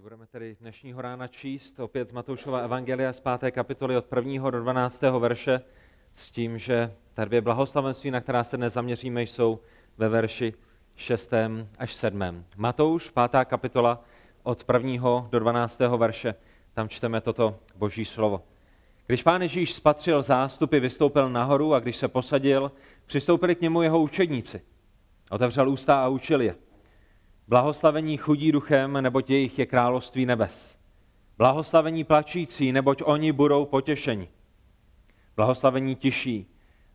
My budeme tedy dnešního rána číst opět z Matoušova Evangelia z 5. kapitoly od 1. do 12. verše s tím, že ta dvě blahoslavenství, na která se dnes zaměříme, jsou ve verši 6. až 7. Matouš, 5. kapitola od 1. do 12. verše. Tam čteme toto boží slovo. Když pán Ježíš spatřil zástupy, vystoupil nahoru a když se posadil, přistoupili k němu jeho učedníci. Otevřel ústa a učil je. Blahoslavení chudí duchem, neboť jejich je království nebes. Blahoslavení plačící, neboť oni budou potěšeni. Blahoslavení tiší,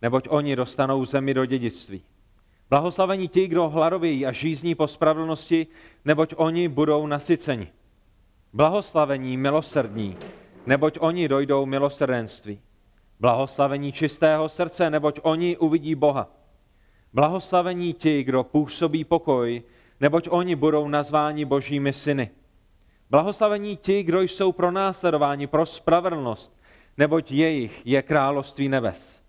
neboť oni dostanou zemi do dědictví. Blahoslavení ti, kdo hladovějí a žízní po spravedlnosti, neboť oni budou nasyceni. Blahoslavení milosrdní, neboť oni dojdou milosrdenství. Blahoslavení čistého srdce, neboť oni uvidí Boha. Blahoslavení ti, kdo působí pokoj, neboť oni budou nazváni božími syny. Blahoslavení ti, kdo jsou pro následování, pro spravedlnost, neboť jejich je království nebes.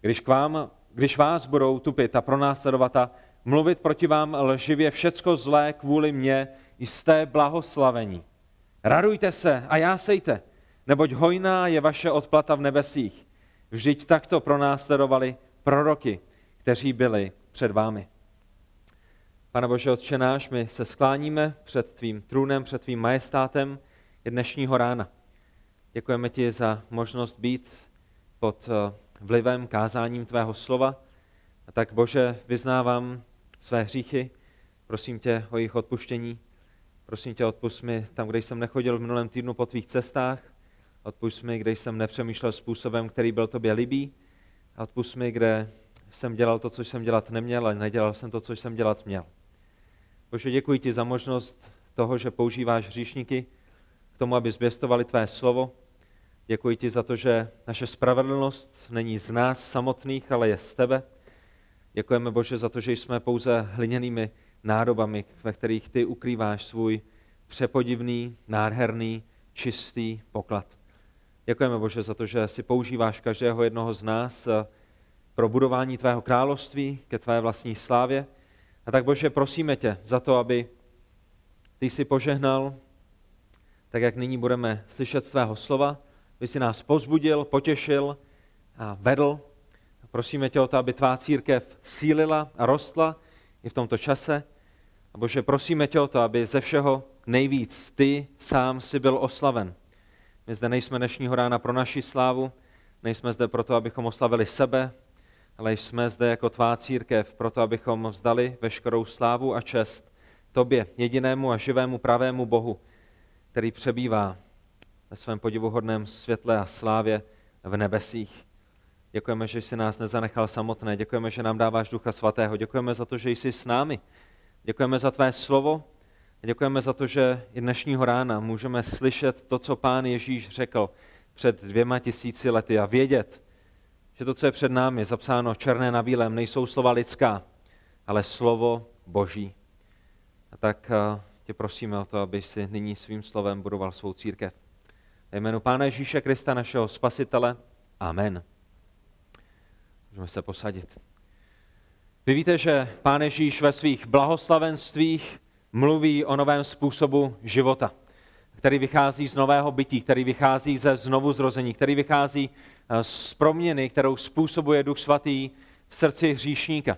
Když, k vám, když vás budou tupit a pronásledovat a mluvit proti vám lživě všecko zlé kvůli mně, jste blahoslavení. Radujte se a jásejte, neboť hojná je vaše odplata v nebesích. Vždyť takto pronásledovali proroky, kteří byli před vámi. Pane Bože, Otče náš, my se skláníme před tvým trůnem, před tvým majestátem je dnešního rána. Děkujeme ti za možnost být pod eh, vlivem kázáním tvého slova. A tak, Bože, vyznávám své hříchy, prosím tě o jejich odpuštění. Prosím tě, odpust mi tam, kde jsem nechodil v minulém týdnu po tvých cestách. Odpust mi, kde jsem nepřemýšlel způsobem, který byl tobě libý. A odpust mi, kde jsem dělal to, co jsem dělat neměl, ale nedělal jsem to, co jsem dělat měl. Bože, děkuji ti za možnost toho, že používáš hříšníky k tomu, aby zběstovali tvé slovo. Děkuji ti za to, že naše spravedlnost není z nás samotných, ale je z tebe. Děkujeme, Bože, za to, že jsme pouze hliněnými nádobami, ve kterých ty ukrýváš svůj přepodivný, nádherný, čistý poklad. Děkujeme, Bože, za to, že si používáš každého jednoho z nás pro budování tvého království, ke tvé vlastní slávě. A tak Bože, prosíme tě za to, aby ty jsi požehnal, tak jak nyní budeme slyšet z tvého slova, aby si nás pozbudil, potěšil a vedl. Prosíme tě o to, aby tvá církev sílila a rostla i v tomto čase. A Bože, prosíme tě o to, aby ze všeho nejvíc ty sám si byl oslaven. My zde nejsme dnešního rána pro naši slávu, nejsme zde proto, abychom oslavili sebe, ale jsme zde jako tvá církev, proto abychom vzdali veškerou slávu a čest tobě, jedinému a živému pravému Bohu, který přebývá ve svém podivuhodném světle a slávě v nebesích. Děkujeme, že jsi nás nezanechal samotné. Děkujeme, že nám dáváš Ducha Svatého. Děkujeme za to, že jsi s námi. Děkujeme za tvé slovo. Děkujeme za to, že i dnešního rána můžeme slyšet to, co pán Ježíš řekl před dvěma tisíci lety a vědět, že to, co je před námi, zapsáno černé na bílém, nejsou slova lidská, ale slovo Boží. A tak eh, tě prosíme o to, aby si nyní svým slovem budoval svou církev. Ve jménu Pána Ježíše Krista, našeho Spasitele. Amen. Můžeme se posadit. Vy víte, že Pán Ježíš ve svých blahoslavenstvích mluví o novém způsobu života který vychází z nového bytí, který vychází ze znovu zrození, který vychází z proměny, kterou způsobuje Duch Svatý v srdci hříšníka.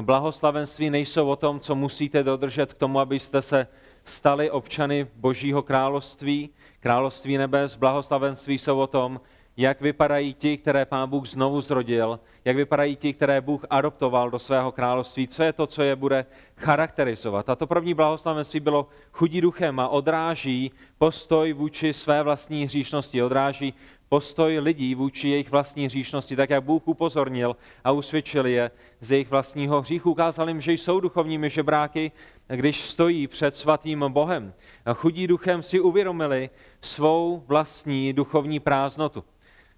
Blahoslavenství nejsou o tom, co musíte dodržet k tomu, abyste se stali občany Božího království, království nebes. Blahoslavenství jsou o tom, jak vypadají ti, které pán Bůh znovu zrodil, jak vypadají ti, které Bůh adoptoval do svého království, co je to, co je bude charakterizovat. A to první blahoslavenství bylo chudí duchem a odráží postoj vůči své vlastní hříšnosti, odráží postoj lidí vůči jejich vlastní hříšnosti, tak jak Bůh upozornil a usvědčil je z jejich vlastního hříchu. Ukázal jim, že jsou duchovními žebráky, když stojí před svatým Bohem. A chudí duchem si uvědomili svou vlastní duchovní prázdnotu.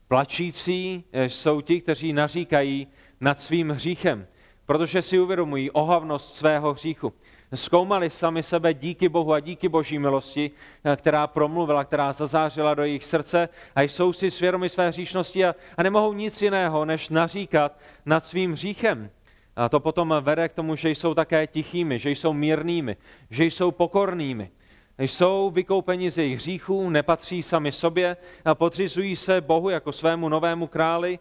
Plačící eh, jsou ti, kteří naříkají nad svým hříchem, protože si uvědomují ohavnost svého hříchu. Zkoumali sami sebe díky Bohu a díky Boží milosti, eh, která promluvila, která zazářila do jejich srdce a jsou si svědomi své hříšnosti a, a nemohou nic jiného, než naříkat nad svým hříchem. A to potom vede k tomu, že jsou také tichými, že jsou mírnými, že jsou pokornými, Jsou vykoupeni z jejich hříchů, nepatří sami sobě a podřizují se Bohu jako svému novému králi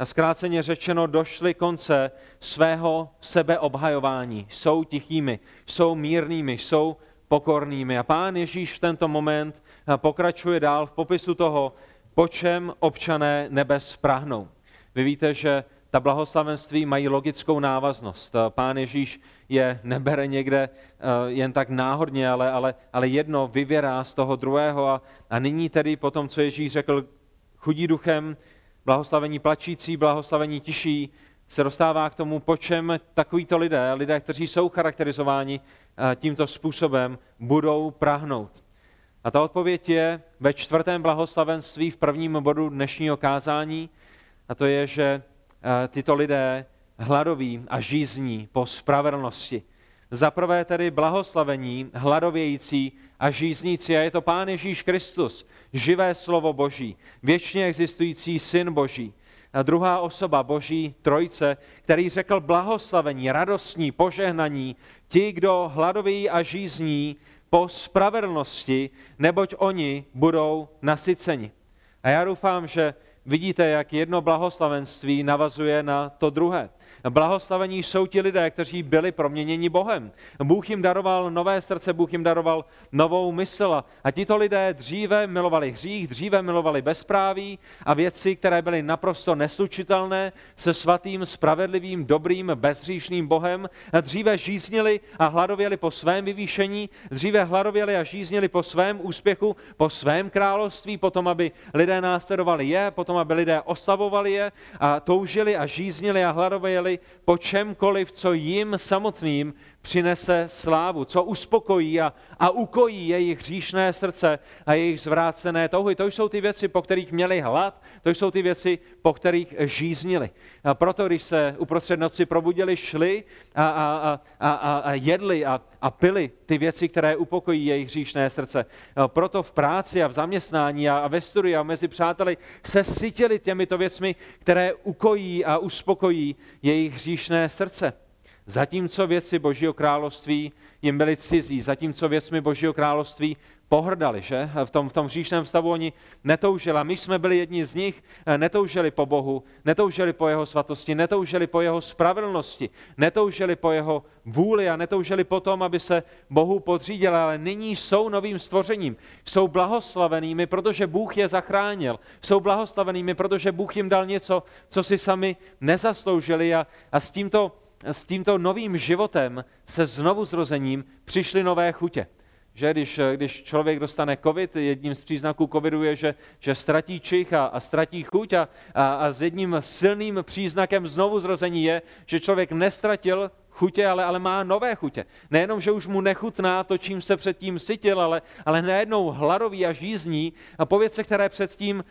a zkráceně řečeno došli konce svého sebeobhajování. Jsou tichými, jsou mírnými, jsou pokornými. A pán Ježíš v tento moment pokračuje dál v popisu toho, po čem občané nebes prahnou. Vy víte, že ta blahoslavenství mají logickou návaznost. Pán Ježíš je nebere někde eh, jen tak náhodně, ale, ale, ale jedno vyvěrá z toho druhého. A, a nyní tedy po tom, co Ježíš řekl, chudí duchem, blahoslavení plačící, blahoslavení tiší, se dostává k tomu, po čem takovýto lidé, lidé, kteří jsou charakterizováni eh, tímto způsobem, budou prahnout. A ta odpověď je ve čtvrtém blahoslavenství v prvním bodu dnešního kázání, a to je, že eh, tyto lidé hladoví a žízní po spravedlnosti. Za prvé tedy blahoslavení, hladovějící a žíznící. A je to Pán Ježíš Kristus, živé slovo Boží, věčně existující Syn Boží. A druhá osoba Boží Trojce, který řekl blahoslavení, radostní, požehnaní, ti, kdo hladoví a žízní po spravedlnosti, neboť oni budou nasyceni. A já doufám, že vidíte, jak jedno blahoslavenství navazuje na to druhé. Blahoslavení jsou ti lidé, kteří byli proměněni Bohem. Bůh jim daroval nové srdce, Bůh jim daroval novou mysl. A tito lidé dříve milovali hřích, dříve milovali bezpráví a věci, které byly naprosto neslučitelné se svatým, spravedlivým, dobrým, bezříšným Bohem. A dříve žíznili a hladověli po svém vyvýšení, dříve hladověli a žíznili po svém úspěchu, po svém království, potom, aby lidé následovali je, potom, aby lidé oslavovali je a toužili a žíznili a hladověli toužili po čemkoliv, co jim samotným přinese slávu, co uspokojí a, a ukojí jejich hříšné srdce a jejich zvrácené touhy. To jsou ty věci, po kterých měli hlad, to jsou ty věci, po kterých žíznili. A proto, když se uprostřed noci probudili, šli a, a, a, a, a jedli a, a pili ty věci, které upokojí jejich hříšné srdce. A proto v práci a v zaměstnání a, a ve studiu a mezi přáteli se sytili těmito věcmi, které ukojí a uspokojí jejich hříšné srdce. Zatímco věci Božího království jim byly cizí, zatímco věcmi Božího království pohrdali, že? V tom, v tom říšném stavu oni netoužili. A my jsme byli jedni z nich, eh, netoužili po Bohu, netoužili po jeho svatosti, netoužili po jeho spravedlnosti, netoužili po jeho vůli a netoužili po tom, aby se Bohu podřídili, ale nyní jsou novým stvořením. Jsou blahoslavenými, protože Bůh je zachránil. Jsou blahoslavenými, protože Bůh jim dal něco, co si sami nezasloužili a, a s tímto s tímto novým životem, se znovu zrozením, přišly nové chutě. Že když, když člověk dostane covid, jedním z příznaků covidu je, že, že ztratí čich a, a ztratí chuť a, a, a s jedním silným příznakem znovu zrození je, že člověk nestratil chutě, ale, ale má nové chutě. Nejenom, že už mu nechutná to, čím se předtím sytil, ale, ale najednou hladový a žízní a po věcech, které předtím uh,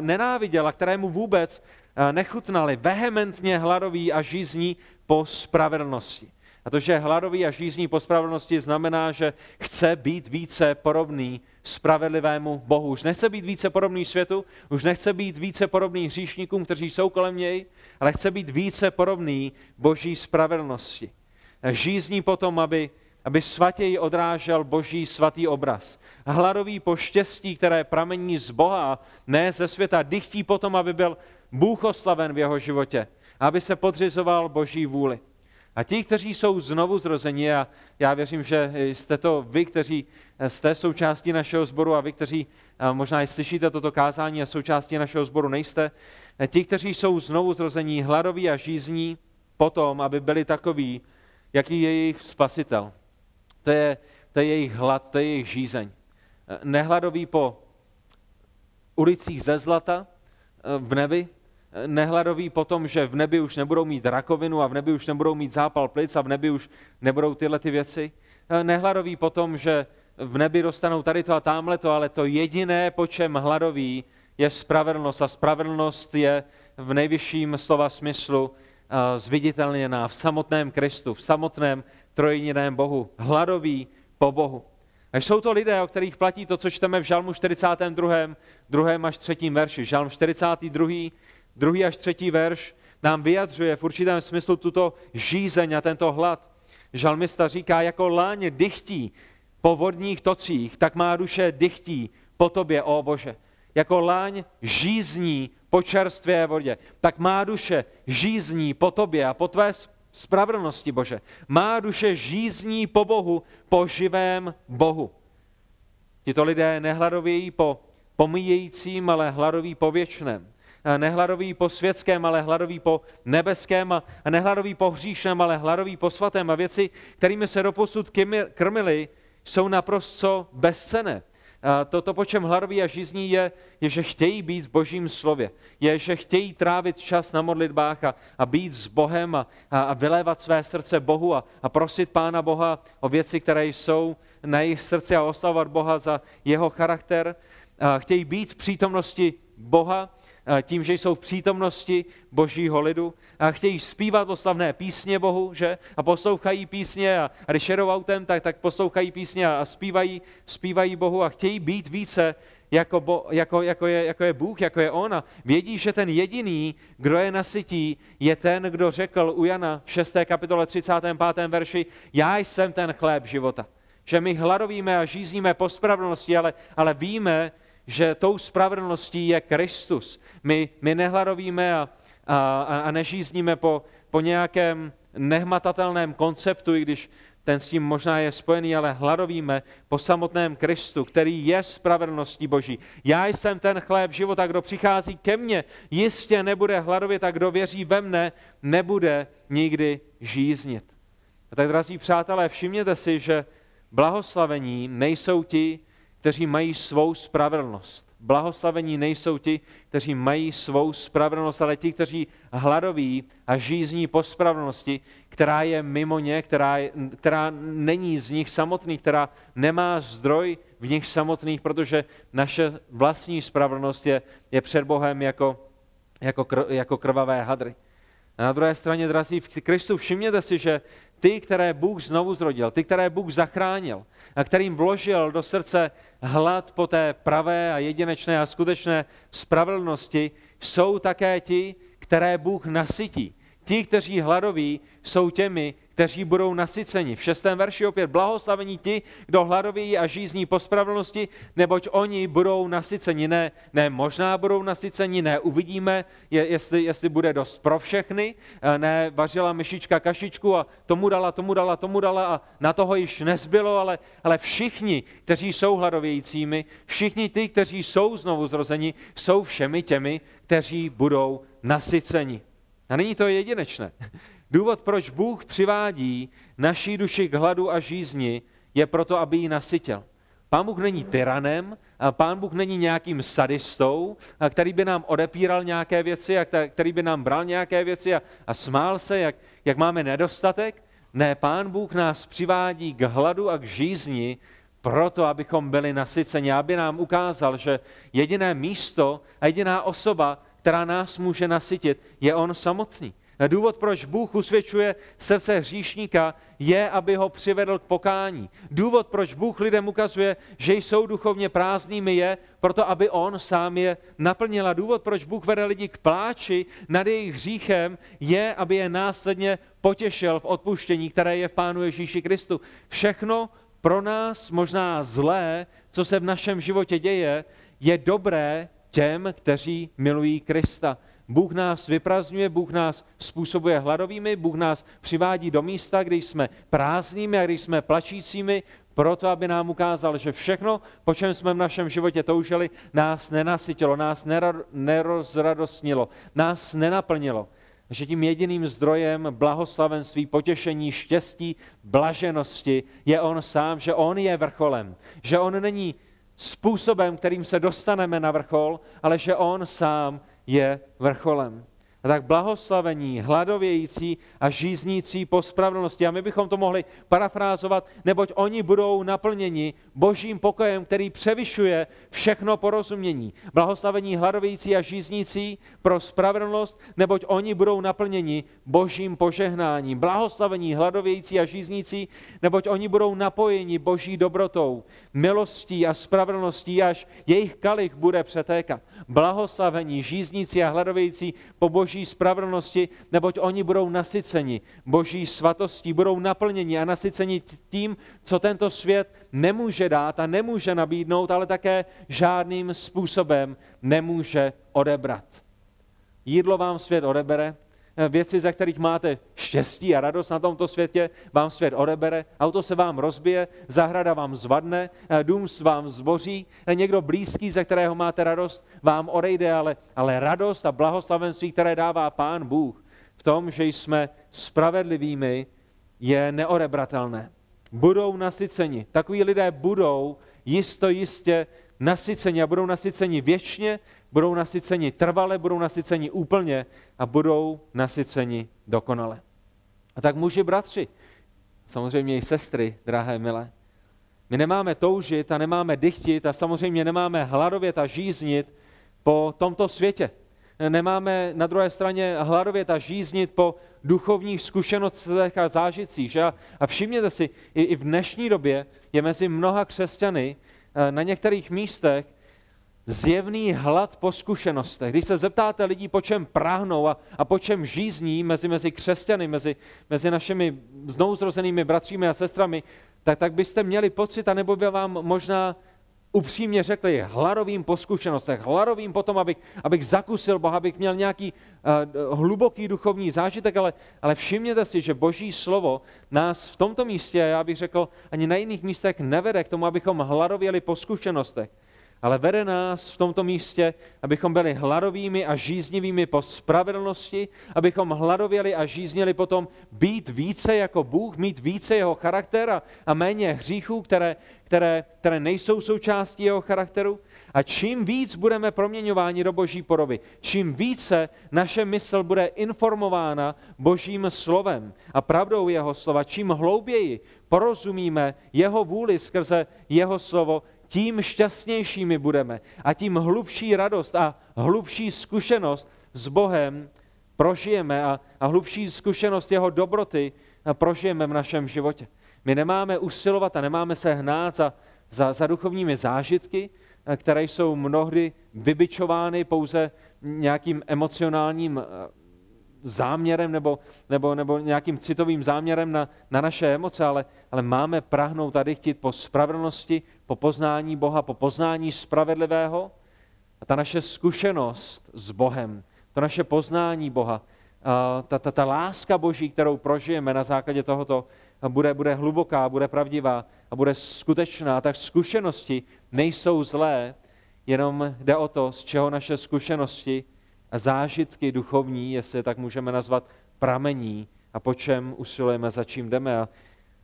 nenáviděl a které mu vůbec uh, nechutnali, vehementně hladový a žízní po spravedlnosti. A to, že hladový a žízní po spravedlnosti znamená, že chce být více podobný spravedlivému Bohu. Už nechce být více podobný světu, už nechce být více podobný hříšníkům, kteří jsou kolem něj, ale chce být více podobný Boží spravedlnosti. Žízní potom, aby, aby svatěji odrážel Boží svatý obraz. Hladový po štěstí, které pramení z Boha, ne ze světa, dychtí potom, aby byl Bůh oslaven v jeho životě, aby se podřizoval Boží vůli. A ti, kteří jsou znovu zrozeni, a já věřím, že jste to vy, kteří jste součástí našeho sboru a vy, kteří možná i slyšíte toto kázání a součástí našeho sboru nejste, ti, kteří jsou znovu zrození, hladoví a žízní, potom, aby byli takoví, jaký je jejich spasitel. To je, to je jejich hlad, to je jejich žízeň. Nehladoví po ulicích ze zlata v nebi, nehladoví po tom, že v nebi už nebudou mít rakovinu a v nebi už nebudou mít zápal plic a v nebi už nebudou tyhle ty věci. Nehladoví po tom, že v nebi dostanou tady to a tamhle to, ale to jediné, po čem hladoví, je spravedlnost. A spravedlnost je v nejvyšším slova smyslu eh, zviditelněná v samotném Kristu, v samotném trojiném Bohu. Hladoví po Bohu. A jsou to lidé, o kterých platí to, co čteme v Žalmu 42. 2. až 3. verši. Žalm 42 druhý až třetí verš nám vyjadřuje v určitém smyslu tuto žízeň a tento hlad. Žalmista říká, jako láně dychtí po vodních tocích, tak má duše dychtí po tobě, ó Bože. Jako láň žízní po čerstvé vodě, tak má duše žízní po tobě a po tvé spravedlnosti, Bože. Má duše žízní po Bohu, po živém Bohu. Tito lidé nehladovějí po pomíjejícím, ale hladoví po věčném. Nehladoví po světském, ale hladoví po nebeském a nehladoví po hříšném, ale hladoví po svatém. A věci, kterými se doposud krmili, jsou naprosto bezcené. To, to, po čem hladoví a žízní, je, je, že chtějí být v božím slově. Je, že chtějí trávit čas na modlitbách a, a být s Bohem a, a, a vylévat své srdce Bohu a, a prosit Pána Boha o věci, které jsou na jejich srdci a oslavovat Boha za jeho charakter. A chtějí být v přítomnosti Boha tím, že jsou v přítomnosti božího lidu a chtějí zpívat oslavné písně Bohu, že? A poslouchají písně a, jedou autem, tak, tak poslouchají písně a, a zpívají, zpívají Bohu a chtějí být více jako, bo, jako, jako, je, jako je Bůh, jako je On a vědí, že ten jediný, kdo je nasytí, je ten, kdo řekl u Jana v 6. kapitole 35. verši, já jsem ten chléb života. Že my hladovíme a žízníme po spravedlnosti, ale, ale víme, že tou spravedlností je Kristus. My, my nehladovíme a, a, a nežízníme po, po nějakém nehmatatelném konceptu, i když ten s tím možná je spojený, ale hladovíme po samotném Kristu, který je spravedlností Boží. Já jsem ten chléb života, kdo přichází ke mně, jistě nebude hladovit a kdo věří ve mne, nebude nikdy žíznit. A tak, drazí přátelé, všimněte si, že blahoslavení nejsou ti, kteří mají svou spravedlnost. Blahoslavení nejsou ti, kteří mají svou spravedlnost, ale ti, kteří hladoví a žízní po spravedlnosti, která je mimo ně, která, která není z nich samotných, která nemá zdroj v nich samotných, protože naše vlastní spravedlnost je, je před Bohem jako, jako, kr, jako krvavé hadry. A na druhé straně, drazí v Kristu, všimněte si, že ty, které Bůh znovu zrodil, ty, které Bůh zachránil a kterým vložil do srdce hlad po té pravé a jedinečné a skutečné spravedlnosti, jsou také ti, které Bůh nasytí. Ti, kteří hladoví, jsou těmi, kteří budou nasyceni. V šestém verši opět blahoslavení ti, kdo hladoví a žízní po spravedlnosti, neboť oni budou nasyceni. Ne, ne možná budou nasyceni, ne uvidíme, je, jestli, jestli bude dost pro všechny, eh, ne vařila myšička kašičku a tomu dala, tomu dala, tomu dala a na toho již nezbylo, ale, ale všichni, kteří jsou hladovějícími, všichni ty, kteří jsou znovu zrozeni, jsou všemi těmi, kteří budou nasyceni. A není to jedinečné. Důvod, proč Bůh přivádí naší duši k hladu a žízni, je proto, aby ji nasytil. Pán Bůh není tyranem, a pán Bůh není nějakým sadistou, který by nám odepíral nějaké věci, a který by nám bral nějaké věci a, a smál se, jak, jak máme nedostatek. Ne, pán Bůh nás přivádí k hladu a k žízni proto, abychom byli nasyceni, aby nám ukázal, že jediné místo a jediná osoba, která nás může nasytit, je On samotný. Důvod, proč Bůh usvědčuje srdce hříšníka, je, aby ho přivedl k pokání. Důvod, proč Bůh lidem ukazuje, že jsou duchovně prázdnými, je proto, aby on sám je naplnil. A důvod, proč Bůh vede lidi k pláči nad jejich hříchem, je, aby je následně potěšil v odpuštění, které je v Pánu Ježíši Kristu. Všechno pro nás možná zlé, co se v našem životě děje, je dobré těm, kteří milují Krista. Bůh nás vyprazňuje, Bůh nás způsobuje hladovými, Bůh nás přivádí do místa, kde jsme prázdnými a když jsme plačícími, proto, aby nám ukázal, že všechno, po čem jsme v našem životě toužili, nás nenasytilo, nás nerozradostnilo, nás nenaplnilo. Že tím jediným zdrojem blahoslavenství, potěšení, štěstí, blaženosti je On sám, že On je vrcholem, že On není způsobem, kterým se dostaneme na vrchol, ale že On sám je vrcholem. A tak blahoslavení, hladovějící a žíznící po spravedlnosti. A my bychom to mohli parafrázovat, neboť oni budou naplněni božím pokojem, který převyšuje všechno porozumění. Blahoslavení hladovějící a žíznící pro spravedlnost, neboť oni budou naplněni božím požehnáním. Blahoslavení hladovějící a žíznící, neboť oni budou napojeni boží dobrotou, milostí a spravedlností, až jejich kalich bude přetékat. Blahoslavení, žíznící a hladovějící po boží boží spravedlnosti, neboť oni budou nasyceni boží svatostí, budou naplněni a nasyceni tím, co tento svět nemůže dát a nemůže nabídnout, ale také žádným způsobem nemůže odebrat. Jídlo vám svět odebere, věci, ze kterých máte štěstí a radost na tomto světě, vám svět odebere, auto se vám rozbije, zahrada vám zvadne, eh, dům vám zboří, eh, někdo blízký, ze kterého máte radost, vám odejde, ale, ale radost a blahoslavenství, které dává Pán Bůh v tom, že jsme spravedlivými, je neodebratelné. Budou nasyceni. Takoví lidé budou jisto jistě nasyceni a budou nasyceni věčně budou nasyceni trvale, budou nasyceni úplně a budou nasyceni dokonale. A tak muži, bratři, samozřejmě i sestry, drahé milé, my nemáme toužit a nemáme dychtit a samozřejmě nemáme hladovět a žíznit po tomto světě. Nemáme na druhé straně hladovět a žíznit po duchovních zkušenostech a zážitcích. Že? A všimněte si, i v dnešní době je mezi mnoha křesťany eh, na některých místech zjevný hlad po zkušenostech. Když se zeptáte lidí, po čem práhnou a, a po čem žízní mezi, mezi křesťany, mezi, mezi našimi znouzrozenými bratřími a sestrami, tak, tak byste měli pocit, anebo by vám možná upřímně řekli, hladovým po zkušenostech, hladovým potom, abych, abych zakusil Boha, abych měl nějaký uh, hluboký duchovní zážitek, ale, ale všimněte si, že Boží slovo nás v tomto místě, já bych řekl, ani na jiných místech nevede k tomu, abychom hladověli po zkušenostech ale vede nás v tomto místě, abychom byli hladovými a žíznivými po spravedlnosti, abychom hladověli a žíznili potom být více jako Bůh, mít více jeho charakter a méně hříchů, které, které, které nejsou součástí jeho charakteru. A čím víc budeme proměňováni do boží podoby, čím více naše mysl bude informována božím slovem a pravdou jeho slova, čím hlouběji porozumíme jeho vůli skrze jeho slovo, tím šťastnějšími budeme a tím hlubší radost a hlubší zkušenost s Bohem prožijeme a, a hlubší zkušenost jeho dobroty prožijeme v našem životě. My nemáme usilovat a nemáme se hnát za, za, za duchovními zážitky, které jsou mnohdy vybičovány pouze nějakým emocionálním záměrem nebo, nebo, nebo nějakým citovým záměrem na, na naše emoce, ale, ale máme prahnout tady chtít po spravedlnosti, po poznání Boha, po poznání spravedlivého. A ta naše zkušenost s Bohem, to naše poznání Boha, ta, ta, ta láska Boží, kterou prožijeme na základě tohoto, bude, bude hluboká, bude pravdivá a bude skutečná. Tak zkušenosti nejsou zlé, jenom jde o to, z čeho naše zkušenosti a zážitky duchovní, jestli je tak můžeme nazvat, pramení a po čem usilujeme, za čím jdeme. A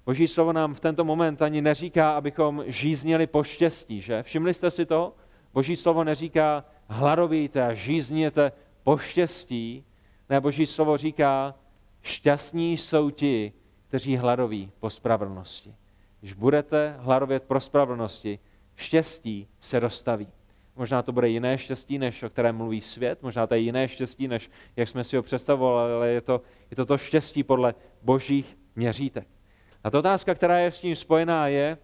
Boží slovo nám v tento moment ani neříká, abychom žízněli po štěstí, že? Všimli jste si to? Boží slovo neříká, hladovíte a žízněte po štěstí. Ne, Boží slovo říká, šťastní jsou ti, kteří hladoví po spravedlnosti. Když budete hladovět pro spravedlnosti, štěstí se dostaví. Možná to bude jiné štěstí, než o kterém mluví svět, možná to je jiné štěstí, než jak jsme si ho představovali, ale je to, je to to štěstí podle božích měřítek. A ta otázka, která je s tím spojená, je,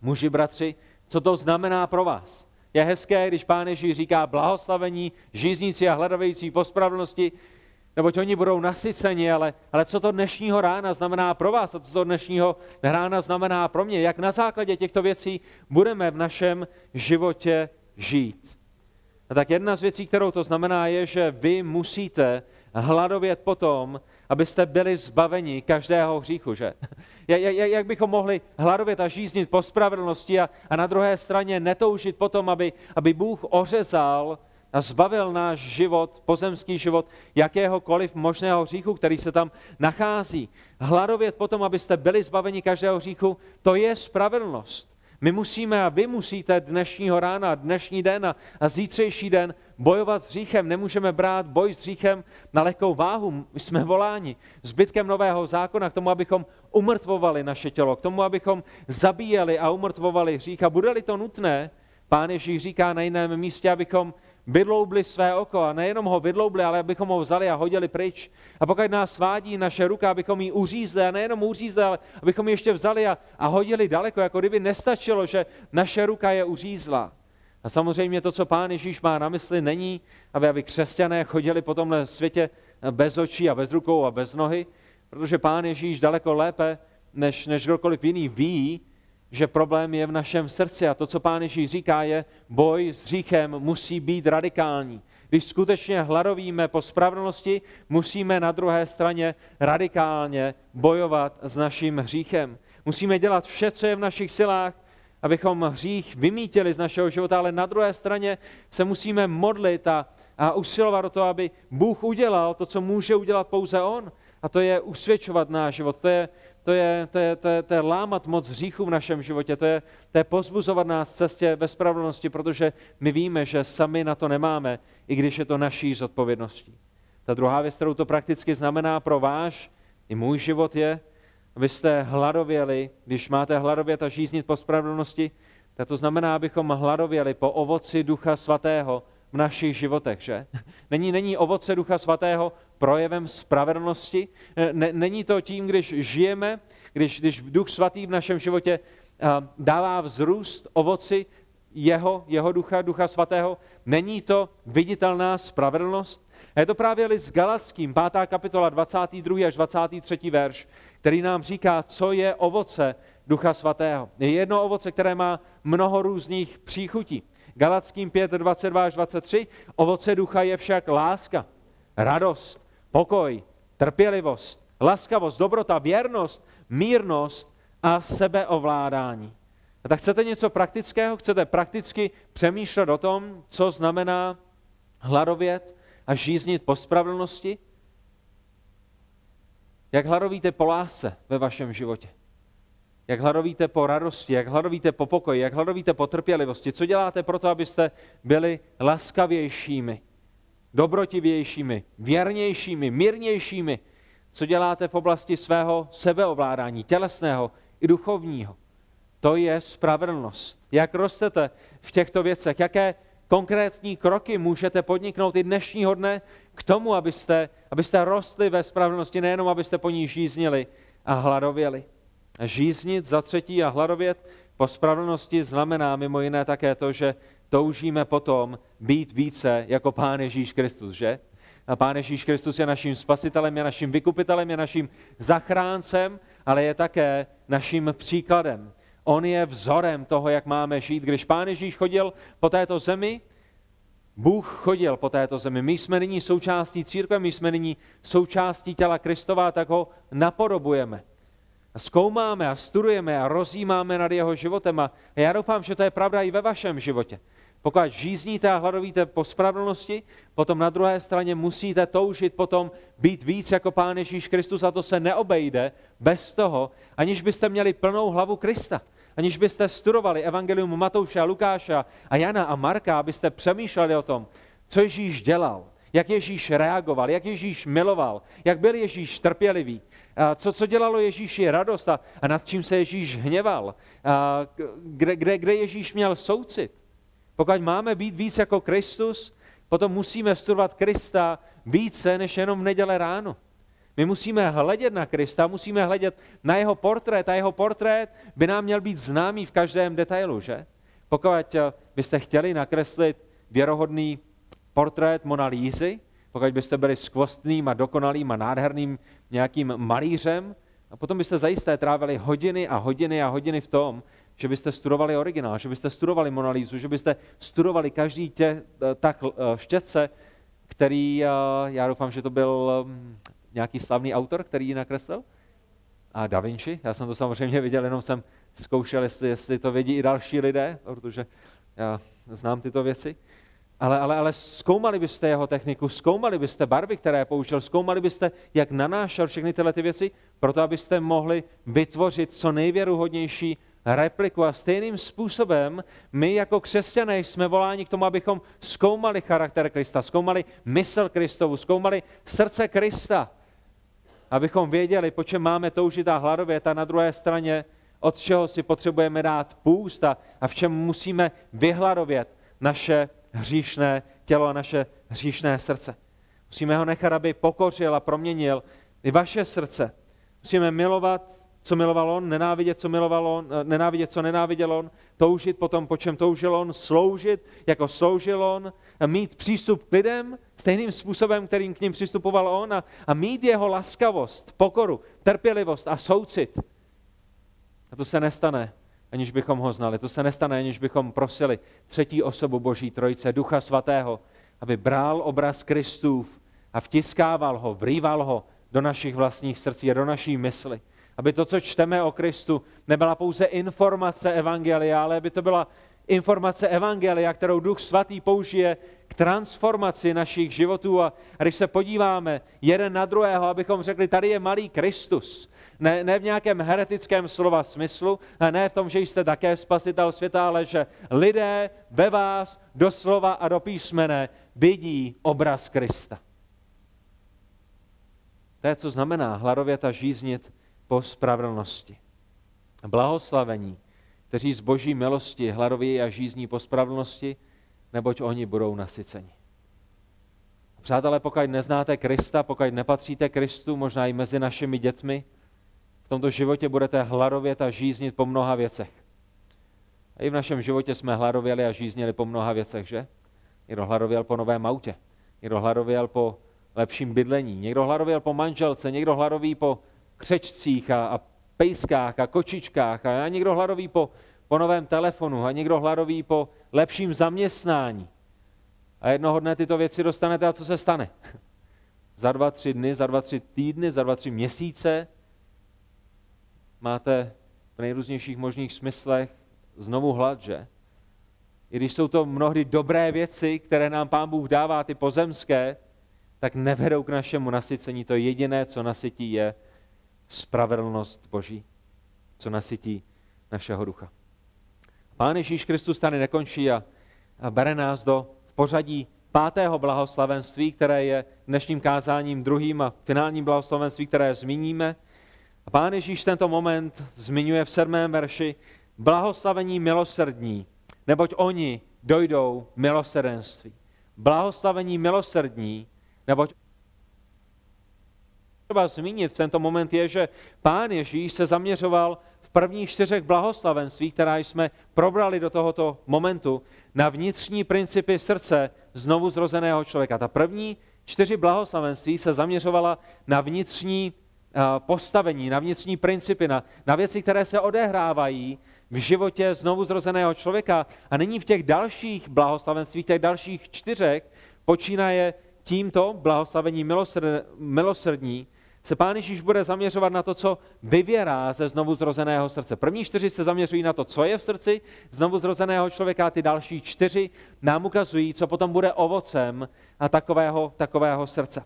muži, bratři, co to znamená pro vás? Je hezké, když pán Ježíš říká blahoslavení, žízníci a hledavějící po spravedlnosti, neboť oni budou nasyceni, ale, ale co to dnešního rána znamená pro vás a co to dnešního rána znamená pro mě? Jak na základě těchto věcí budeme v našem životě žít. A tak jedna z věcí, kterou to znamená, je, že vy musíte hladovět potom, abyste byli zbaveni každého hříchu, že? Jak bychom mohli hladovět a žíznit po spravedlnosti a, a na druhé straně netoužit potom, aby, aby Bůh ořezal a zbavil náš život, pozemský život, jakéhokoliv možného hříchu, který se tam nachází. Hladovět potom, abyste byli zbaveni každého hříchu, to je spravedlnost. My musíme a vy musíte dnešního rána, dnešní den a, zítřejší den bojovat s hříchem. Nemůžeme brát boj s hříchem na lehkou váhu. My jsme voláni zbytkem nového zákona k tomu, abychom umrtvovali naše tělo, k tomu, abychom zabíjeli a umrtvovali hřích. A bude-li to nutné, Pán Ježíš říká na jiném místě, abychom vydloubli své oko a nejenom ho vydloubli, ale abychom ho vzali a hodili pryč. A pokud nás svádí naše ruka, abychom ji uřízli a nejenom uřízli, ale abychom ji ještě vzali a, a hodili daleko, jako kdyby nestačilo, že naše ruka je uřízla. A samozřejmě to, co pán Ježíš má na mysli, není, aby, aby křesťané chodili po tomhle světě bez očí a bez rukou a bez nohy, protože pán Ježíš daleko lépe než, než kdokoliv jiný ví, že problém je v našem srdci. A to, co pán Ježíš říká, je, boj s hříchem musí být radikální. Když skutečně hladovíme po spravedlnosti, musíme na druhé straně radikálně bojovat s naším hříchem. Musíme dělat vše, co je v našich silách, abychom hřích vymítili z našeho života, ale na druhé straně se musíme modlit a, a usilovat o to, aby Bůh udělal to, co může udělat pouze On. A to je usvědčovat náš život, to je, to je, to je, to je, to je lámat moc hříchů v našem životě, to je, to je pozbuzovat nás cestě ve spravedlnosti, protože my víme, že sami na to nemáme, i když je to naší zodpovědností. Ta druhá věc, kterou to prakticky znamená pro váš i můj život je, abyste hladověli, když máte hladovět a žíznit po spravedlnosti, tak to znamená, abychom hladověli po ovoci Ducha Svatého v našich životech, že? Není, není ovoce Ducha Svatého projevem spravedlnosti? Není to tím, když žijeme, když, když Duch Svatý v našem životě dává vzrůst ovoci jeho, jeho ducha, Ducha Svatého? Není to viditelná spravedlnost? A je to právě list Galackým, 5. kapitola, 22. až 23. verš, který nám říká, co je ovoce Ducha Svatého. Je jedno ovoce, které má mnoho různých příchutí. Galackým 5, 22 až 23. Ovoce ducha je však láska, radost, pokoj, trpělivost, laskavost, dobrota, věrnost, mírnost a sebeovládání. A tak chcete něco praktického? Chcete prakticky přemýšlet o tom, co znamená hladovět a žíznit po spravedlnosti? Jak hladovíte po lásce ve vašem životě? Jak hladovíte po radosti, jak hladovíte po pokoji, jak hladovíte po trpělivosti? Co děláte pro to, abyste byli laskavějšími, dobrotivějšími, věrnějšími, mírnějšími? Co děláte v oblasti svého sebeovládání, tělesného i duchovního? To je spravedlnost. Jak rostete v těchto věcech? Jaké konkrétní kroky můžete podniknout i dnešního dne k tomu, abyste, abyste rostli ve spravedlnosti, nejenom abyste po ní žíznili a hladověli. Žíznit za třetí a hladovět po spravedlnosti znamená mimo jiné také to, že toužíme potom být více jako Pán Ježíš Kristus, že? A Pán Ježíš Kristus je naším spasitelem, je naším vykupitelem, je naším zachráncem, ale je také naším příkladem. On je vzorem toho, jak máme žít. Když Pán Ježíš chodil po této zemi, Bůh chodil po této zemi. My jsme nyní součástí církve, my jsme nyní součástí těla Kristova, tak ho napodobujeme. A zkoumáme a studujeme a rozjímáme nad jeho životem. A já doufám, že to je pravda i ve vašem životě. Pokud žízníte a hladovíte po spravedlnosti, potom na druhé straně musíte toužit potom být víc jako Pán Ježíš Kristus a to se neobejde bez toho, aniž byste měli plnou hlavu Krista. Aniž byste studovali Evangelium Matouše a Lukáše a Jana a Marka, abyste přemýšleli o tom, co Ježíš dělal, jak Ježíš reagoval, jak Ježíš miloval, jak byl Ježíš trpělivý, co, co dělalo Ježíši radost a, a nad čím se Ježíš hněval, a kde, kde, kde Ježíš měl soucit. Pokud máme být víc jako Kristus, potom musíme studovat Krista více než jenom v neděle ráno. My musíme hledět na Krista, musíme hledět na jeho portrét a jeho portrét by nám měl být známý v každém detailu, že? Pokud eh, byste chtěli nakreslit věrohodný portrét Mona Lízy, pokud byste byli skvostným a dokonalým a nádherným nějakým malířem, a potom byste zajisté trávili hodiny a hodiny a hodiny v tom, že byste studovali originál, že byste studovali Monalízu, že byste studovali každý tě, eh, tak eh, štětce, který, já doufám, že to byl mm, nějaký slavný autor, který ji nakreslil? A Da Vinci, já jsem to samozřejmě viděl, jenom jsem zkoušel, jestli, jestli to vědí i další lidé, protože já znám tyto věci. Ale, ale, ale zkoumali byste jeho techniku, zkoumali byste barvy, které použil, zkoumali byste, jak nanášel všechny tyhle ty věci, proto abyste mohli vytvořit co nejvěruhodnější repliku. A stejným způsobem my jako křesťané jsme voláni k tomu, abychom zkoumali charakter Krista, zkoumali mysl Kristovu, zkoumali srdce Krista abychom věděli, po čem máme toužit a hladovět a na druhé straně, od čeho si potřebujeme dát půst a, a v čem musíme vyhladovět naše hříšné tělo a naše hříšné srdce. Musíme ho nechat, aby pokořil a proměnil i vaše srdce. Musíme milovat co miloval on, nenávidět, co miloval on, eh, nenávidět, co nenáviděl on, toužit potom, po čem toužil on, sloužit, jako sloužil on, mít přístup k lidem stejným způsobem, kterým k ním přistupoval on a, a mít jeho laskavost, pokoru, trpělivost a soucit. A to se nestane, aniž bychom ho znali. To se nestane, aniž bychom prosili třetí osobu Boží Trojice, Ducha Svatého, aby bral obraz Kristův a vtiskával ho, vrýval ho do našich vlastních srdcí a do naší mysli. Aby to, co čteme o Kristu, nebyla pouze informace Evangelia, ale aby to byla informace Evangelia, kterou Duch Svatý použije k transformaci našich životů. A když se podíváme jeden na druhého, abychom řekli, tady je malý Kristus, ne, ne v nějakém heretickém slova smyslu, a ne v tom, že jste také spasitel světa, ale že lidé ve vás doslova a do písmene vidí obraz Krista. To je, co znamená hladovět a žíznit po spravedlnosti. Blahoslavení, kteří z boží milosti hladoví a žízní po spravedlnosti, neboť oni budou nasyceni. Přátelé, pokud neznáte Krista, pokud nepatříte Kristu, možná i mezi našimi dětmi, v tomto životě budete hladovět a žíznit po mnoha věcech. A i v našem životě jsme hladověli a žíznili po mnoha věcech, že? Někdo hladověl po novém autě, někdo hladověl po lepším bydlení, někdo hladověl po manželce, někdo hladoví po křečcích a, a pejskách a kočičkách a někdo hladoví po, po novém telefonu a někdo hladoví po lepším zaměstnání. A jednoho dne tyto věci dostanete a co se stane? za dva, tři dny, za dva, tři týdny, za dva, tři měsíce máte v nejrůznějších možných smyslech znovu hlad, že? I když jsou to mnohdy dobré věci, které nám Pán Bůh dává, ty pozemské, tak nevedou k našemu nasycení. To jediné, co nasytí, je spravedlnost Boží, co nasytí našeho ducha. Pán Ježíš Kristus tady nekončí a, a bere nás do pořadí pátého blahoslavenství, které je dnešním kázáním druhým a finálním blahoslavenství, které zmíníme. A Pán Ježíš tento moment zmiňuje v sedmém verši blahoslavení milosrdní, neboť oni dojdou milosrdenství. Blahoslavení milosrdní, neboť třeba zmínit v tento moment je, že pán Ježíš se zaměřoval v prvních čtyřech blahoslavenstvích, která jsme probrali do tohoto momentu, na vnitřní principy srdce znovu zrozeného člověka. Ta první čtyři blahoslavenství se zaměřovala na vnitřní postavení, na vnitřní principy, na, na věci, které se odehrávají v životě znovu zrozeného člověka. A nyní v těch dalších blahoslavenstvích, těch dalších čtyřech, počínaje tímto blahoslavení milosrdní, se Pán Ježíš bude zaměřovat na to, co vyvěrá ze znovu zrozeného srdce. První čtyři se zaměřují na to, co je v srdci znovu zrozeného člověka, a ty další čtyři nám ukazují, co potom bude ovocem a takového, takového srdce.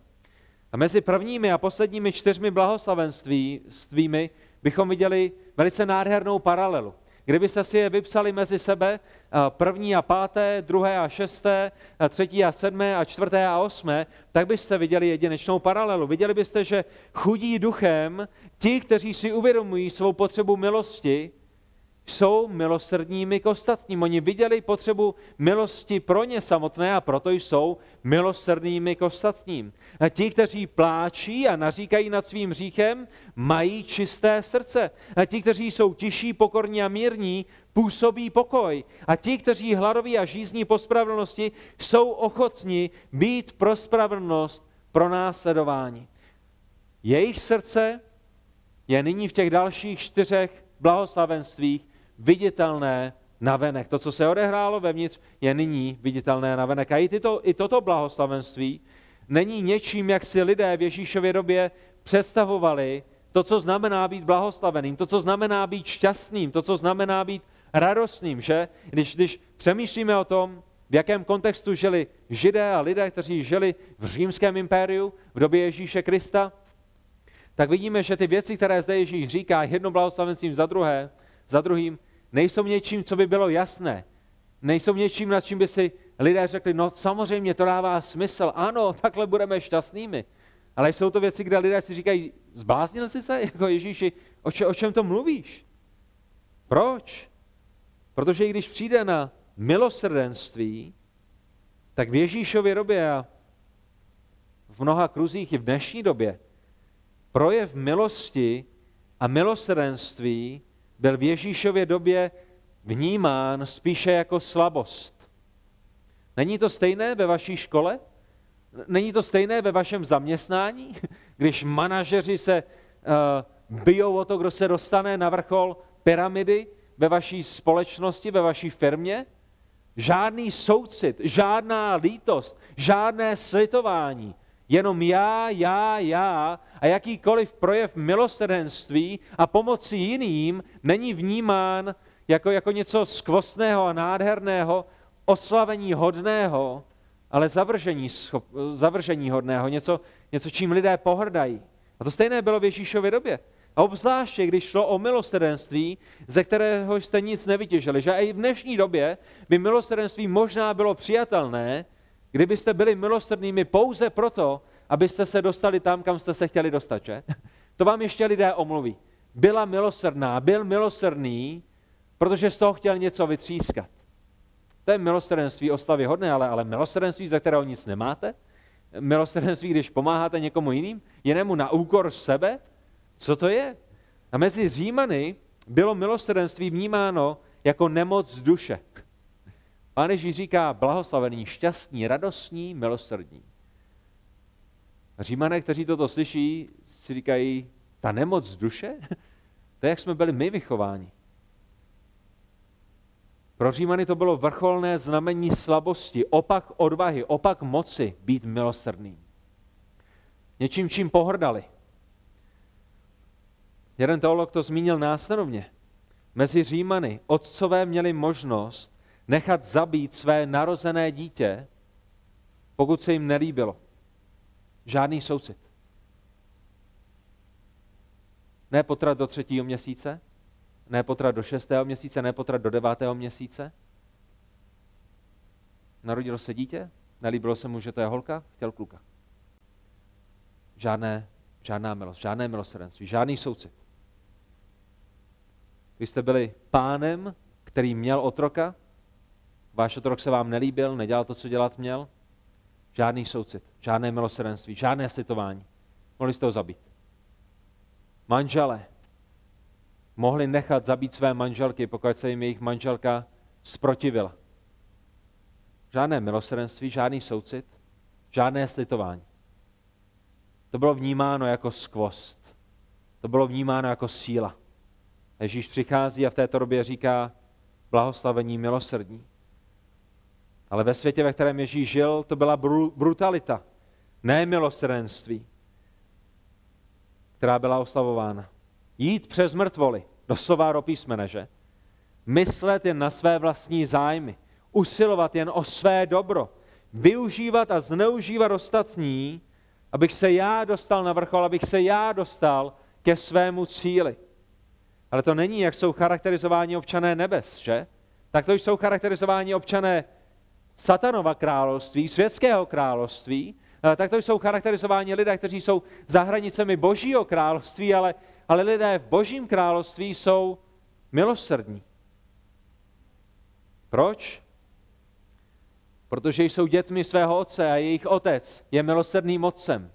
A mezi prvními a posledními čtyřmi blahoslavenstvími bychom viděli velice nádhernou paralelu. Kdybyste si je vypsali mezi sebe, první a páté, druhé a šesté, třetí a sedmé a čtvrté a osmé, tak byste viděli jedinečnou paralelu. Viděli byste, že chudí duchem, ti, kteří si uvědomují svou potřebu milosti, jsou milosrdními k ostatním. Oni viděli potřebu milosti pro ně samotné a proto jsou milosrdnými k ostatním. A ti, kteří pláčí a naříkají nad svým říchem, mají čisté srdce. A ti, kteří jsou tiší, pokorní a mírní, působí pokoj. A ti, kteří hladoví a žízní po spravedlnosti, jsou ochotní být pro spravedlnost pro následování. Jejich srdce je nyní v těch dalších čtyřech blahoslavenstvích viditelné navenek. To, co se odehrálo vevnitř, je nyní viditelné navenek. A i, tyto, i toto blahoslavenství není něčím, jak si lidé v Ježíšově době představovali to, co znamená být blahoslaveným, to, co znamená být šťastným, to, co znamená být radostným, že? Když, když přemýšlíme o tom, v jakém kontextu žili židé a lidé, kteří žili v římském impériu v době Ježíše Krista, tak vidíme, že ty věci, které zde Ježíš říká jedno blahoslavenstvím za druhé, za druhým, nejsou něčím, co by bylo jasné. Nejsou něčím, nad čím by si lidé řekli, no samozřejmě to dává smysl, ano, takhle budeme šťastnými. Ale jsou to věci, kde lidé si říkají, zbláznil jsi se, jako Ježíši, o, če, o čem to mluvíš? Proč? Protože i když přijde na milosrdenství, tak v Ježíšově době a v mnoha kruzích i v dnešní době projev milosti A milosrdenství byl v Ježíšově době vnímán spíše jako slabost. Není to stejné ve vaší škole? Není to stejné ve vašem zaměstnání, když manažeři se uh, bijou o to, kdo se dostane na vrchol pyramidy ve vaší společnosti, ve vaší firmě? Žádný soucit, žádná lítost, žádné slitování, jenom já, já, já a jakýkoliv projev milosrdenství a pomoci jiným není vnímán jako, jako něco skvostného a nádherného, oslavení hodného, ale zavržení, schop, zavržení hodného, něco, něco, čím lidé pohrdají. A to stejné bylo v Ježíšově době. A obzvláště, když šlo o milosrdenství, ze kterého jste nic nevytěžili. Že i v dnešní době by milosrdenství možná bylo přijatelné, kdybyste byli milosrdnými pouze proto, abyste se dostali tam, kam jste se chtěli dostat, že? To vám ještě lidé omluví. Byla milosrdná, byl milosrdný, protože z toho chtěl něco vytřískat. To je milosrdenství oslavy hodné, ale, ale milosrdenství, za kterého nic nemáte? Milosrdenství, když pomáháte někomu jiným? Jinému na úkor sebe? Co to je? A mezi Římany bylo milosrdenství vnímáno jako nemoc duše. Pán Ježíš říká blahoslavený, šťastní, radostní, milosrdní. Římané, kteří toto slyší, si říkají, ta nemoc duše? To je, jak jsme byli my vychováni. Pro Římany to bylo vrcholné znamení slabosti, opak odvahy, opak moci být milosrdný. Něčím, čím pohrdali. Jeden teolog to zmínil následovně. Mezi Římany otcové měli možnost nechat zabít své narozené dítě, pokud se jim nelíbilo. Žádný soucit. Ne potrat do třetího měsíce, ne potrat do šestého měsíce, ne potrat do devátého měsíce. Narodilo se dítě, nelíbilo se mu, že to je holka, chtěl kluka. Žádné, žádná milost, žádné milosrdenství, žádný soucit. Vy jste byli pánem, který měl otroka, váš otrok se vám nelíbil, nedělal to, co dělat měl, žádný soucit, žádné milosrdenství, žádné slitování. Mohli jste ho zabít. Manžele mohli nechat zabít své manželky, pokud se jim jejich manželka sprotivila. Žádné milosrdenství, žádný soucit, žádné slitování. To bylo vnímáno jako skvost. To bylo vnímáno jako síla. Ježíš přichází a v této době říká blahoslavení milosrdní. Ale ve světě, ve kterém Ježíš žil, to byla brutalita, ne milosrdenství, která byla oslavována. Jít přes mrtvoly, doslova do písmene, že? Myslet jen na své vlastní zájmy, usilovat jen o své dobro, využívat a zneužívat ostatní, abych se já dostal na vrchol, abych se já dostal ke svému cíli. Ale to není, jak jsou charakterizováni občané nebes, že? Tak to jsou charakterizováni občané satanova království, světského království, eh, tak to jsou charakterizováni lidé, kteří jsou za hranicemi božího království, ale, ale lidé v božím království jsou milosrdní. Proč? Protože jsou dětmi svého otce a jejich otec je milosrdným otcem.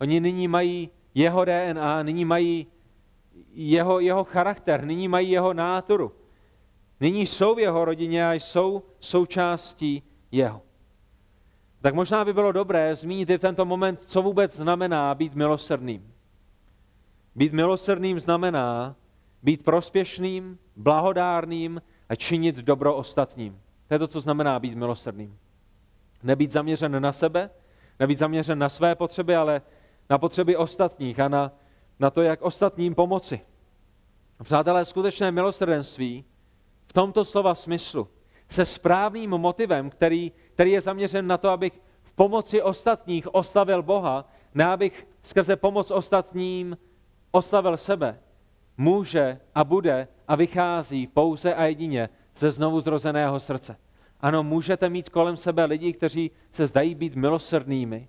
Oni nyní mají jeho DNA, nyní mají jeho, jeho charakter, nyní mají jeho náturu. Nyní jsou v jeho rodině a jsou součástí jeho. Tak možná by bylo dobré zmínit i v tento moment, co vůbec znamená být milosrdným. Být milosrdným znamená být prospěšným, blahodárným a činit dobro ostatním. To je to, co znamená být milosrdným. Nebýt zaměřen na sebe, nebýt zaměřen na své potřeby, ale na potřeby ostatních a na, na to, jak ostatním pomoci. Přátelé, skutečné milosrdenství v tomto slova smyslu se správným motivem, který, který je zaměřen na to, abych v pomoci ostatních oslavil Boha, ne abych skrze pomoc ostatním oslavil sebe, může a bude a vychází pouze a jedině ze znovu zrozeného srdce. Ano, můžete mít kolem sebe lidi, kteří se zdají být milosrdnými,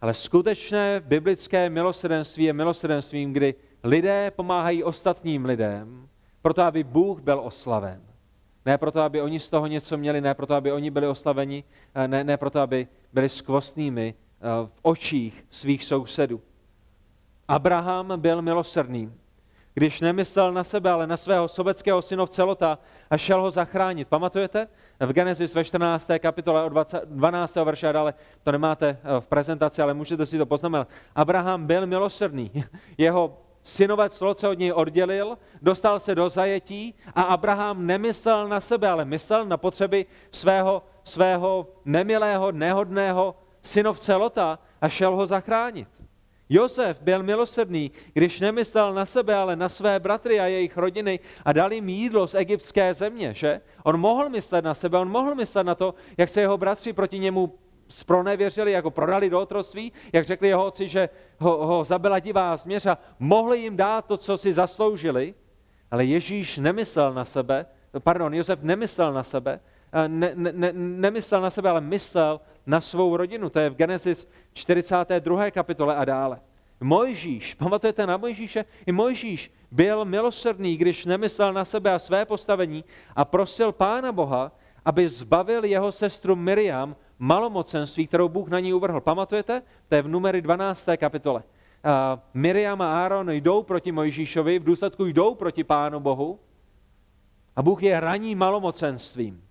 ale skutečné biblické milosrdenství je milosrdenstvím, kdy lidé pomáhají ostatním lidem, proto aby Bůh byl oslaven. Ne proto, aby oni z toho něco měli, ne proto, aby oni byli oslaveni, eh, ne, ne proto, aby byli skvostnými eh, v očích svých sousedů. Abraham byl milosrdným. když nemyslel na sebe, ale na svého sobeckého synovce Lota a šel ho zachránit. Pamatujete? V Genesis ve 14. kapitole od 20, 12. verše a dále, to nemáte eh, v prezentaci, ale můžete si to poznamenat. Abraham byl milosrdný. Jeho synovec Lot se od něj oddělil, dostal se do zajetí a Abraham nemyslel na sebe, ale myslel na potřeby svého, svého nemilého, nehodného synovce Lota a šel ho zachránit. Josef byl milosrdný, když nemyslel na sebe, ale na své bratry a jejich rodiny a dal jim jídlo z egyptské země, že? On mohl myslet na sebe, on mohl myslet na to, jak se jeho bratři proti němu spronevěřili, jako prodali do otroství, jak řekli jeho otci, že ho, ho zabila divá změř a mohli jim dát to, co si zasloužili, ale Ježíš nemyslel na sebe, pardon, Josef nemyslel na sebe, ne, ne, ne, nemyslel na sebe, ale myslel na svou rodinu. To je v Genesis 42. kapitole a dále. Mojžíš, pamatujete na Mojžíše? I Mojžíš byl milosrdný, když nemyslel na sebe a své postavení a prosil Pána Boha, aby zbavil jeho sestru Miriam malomocenství, kterou Bůh na ní uvrhl. Pamatujete? To je v numery 12. kapitole. Miriam a Aaron jdou proti Mojžíšovi, v důsledku jdou proti Pánu Bohu a Bůh je raní malomocenstvím.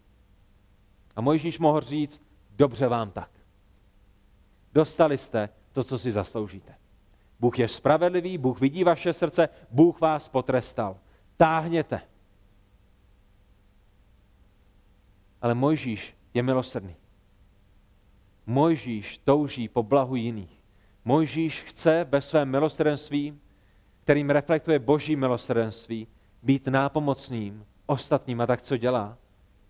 A Mojžíš mohl říct, dobře vám tak. Dostali jste to, co si zasloužíte. Bůh je spravedlivý, Bůh vidí vaše srdce, Bůh vás potrestal. Táhněte. Ale Mojžíš je milosrdný. Mojžíš touží po blahu jiných. Mojžíš chce ve svém milosrdenství, kterým reflektuje boží milosrdenství, být nápomocným ostatním. A tak co dělá?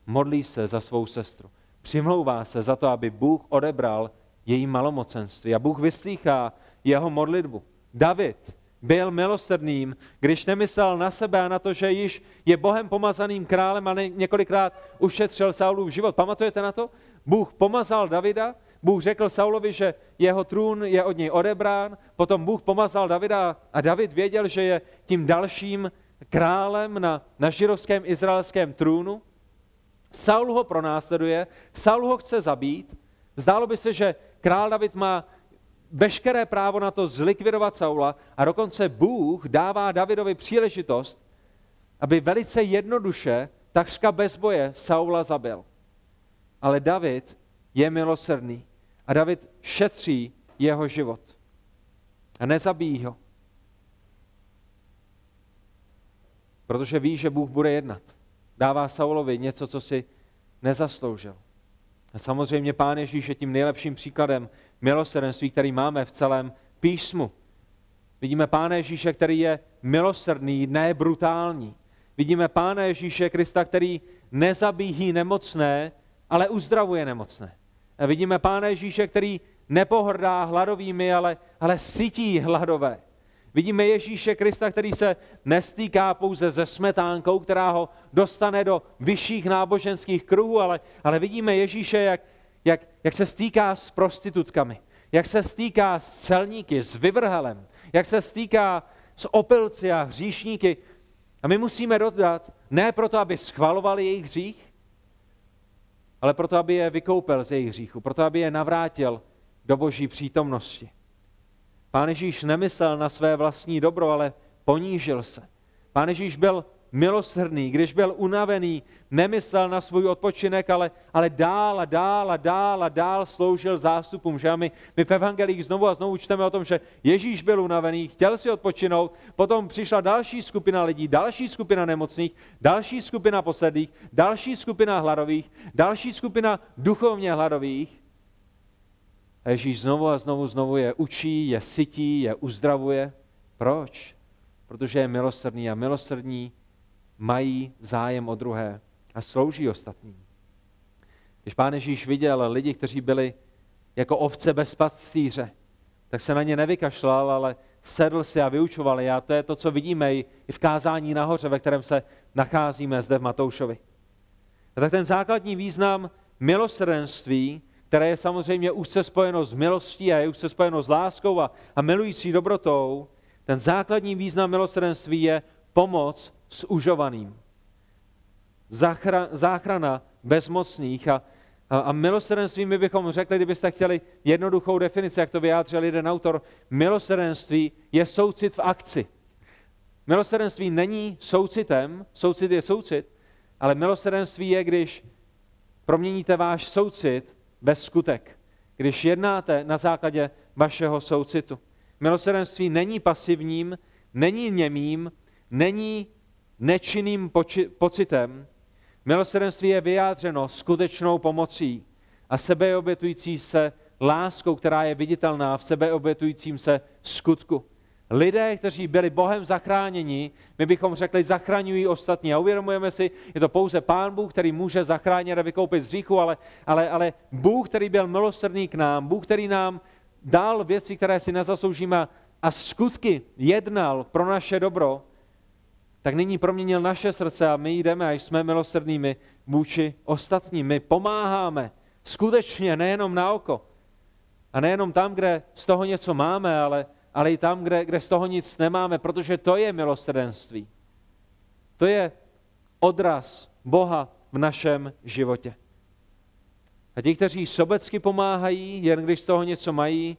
Modlí se za svou sestru. Přimlouvá se za to, aby Bůh odebral její malomocenství. A Bůh vyslýchá jeho modlitbu. David byl milosrdným, když nemyslel na sebe a na to, že již je Bohem pomazaným králem a několikrát ušetřil Saulův život. Pamatujete na to? Bůh pomazal Davida, Bůh řekl Saulovi, že jeho trůn je od něj odebrán, potom Bůh pomazal Davida a David věděl, že je tím dalším králem na, na žirovském izraelském trůnu. Saul ho pronásleduje, Saul ho chce zabít. Zdálo by se, že král David má veškeré právo na to zlikvidovat Saula a dokonce Bůh dává Davidovi příležitost, aby velice jednoduše, takřka bez boje, Saula zabil. Ale David je milosrdný a David šetří jeho život a nezabíjí ho. Protože ví, že Bůh bude jednat. Dává Saulovi něco, co si nezasloužil. A samozřejmě Pán Ježíš je tím nejlepším příkladem milosrdenství, který máme v celém písmu. Vidíme Pána Ježíše, který je milosrdný, ne brutální. Vidíme Pána Ježíše Krista, který nezabíhí nemocné, ale uzdravuje nemocné. A vidíme Pána Ježíše, který nepohrdá hladovými, ale, ale sytí hladové. Vidíme Ježíše Krista, který se nestýká pouze ze smetánkou, která ho dostane do vyšších náboženských kruhů, ale, ale vidíme Ježíše, jak, jak, jak se stýká s prostitutkami, jak se stýká s celníky, s vyvrhelem, jak se stýká s opilci a hříšníky. A my musíme dodat, ne proto, aby schvalovali jejich hřích, ale proto, aby je vykoupil z jejich hříchu, proto, aby je navrátil do boží přítomnosti. Pán Ježíš nemyslel na své vlastní dobro, ale ponížil se. Pán Ježíš byl milosrdný, když byl unavený, nemyslel na svůj odpočinek, ale, ale dál a dál a dál a dál sloužil zástupům. Že? my, my v evangelích znovu a znovu čteme o tom, že Ježíš byl unavený, chtěl si odpočinout, potom přišla další skupina lidí, další skupina nemocných, další skupina posedlých, další skupina hladových, další skupina duchovně hladových. A Ježíš znovu a znovu, znovu je učí, je sytí, je uzdravuje. Proč? Protože je milosrdný a milosrdní mají zájem o druhé a slouží ostatním. Když pán Ježíš viděl lidi, kteří byli jako ovce bez pastýře, tak se na ně nevykašlal, ale sedl si a vyučoval je. A to je to, co vidíme i v kázání nahoře, ve kterém se nacházíme zde v Matoušovi. A tak ten základní význam milosrdenství, které je samozřejmě úzce spojeno s milostí a je úzce spojeno s láskou a, a milující dobrotou, ten základní význam milosrdenství je pomoc s užovaným. Záchra, záchrana bezmocných a, a, a milosrdenství my bychom řekli, kdybyste chtěli jednoduchou definici, jak to vyjádřil jeden autor, milosrdenství je soucit v akci. Milosrdenství není soucitem, soucit je soucit, ale milosrdenství je, když proměníte váš soucit bez skutek, když jednáte na základě vašeho soucitu. Milosrdenství není pasivním, není němým, není nečinným poči- pocitem. Milosrdenství je vyjádřeno skutečnou pomocí a sebeobětující se láskou, která je viditelná v sebeobětujícím se skutku. Lidé, kteří byli Bohem zachráněni, my bychom řekli, zachraňují ostatní. A uvědomujeme si, je to pouze Pán Bůh, který může zachránit a vykoupit z říchu, ale, ale, ale Bůh, který byl milosrdný k nám, Bůh, který nám dal věci, které si nezasloužíme a skutky jednal pro naše dobro, tak nyní proměnil naše srdce a my jdeme a jsme milosrdnými vůči ostatním. My pomáháme skutečně, nejenom na oko. A nejenom tam, kde z toho něco máme, ale, ale i tam, kde, kde z toho nic nemáme, protože to je milosrdenství. To je odraz Boha v našem životě. A ti, kteří sobecky pomáhají, jen když z toho něco mají,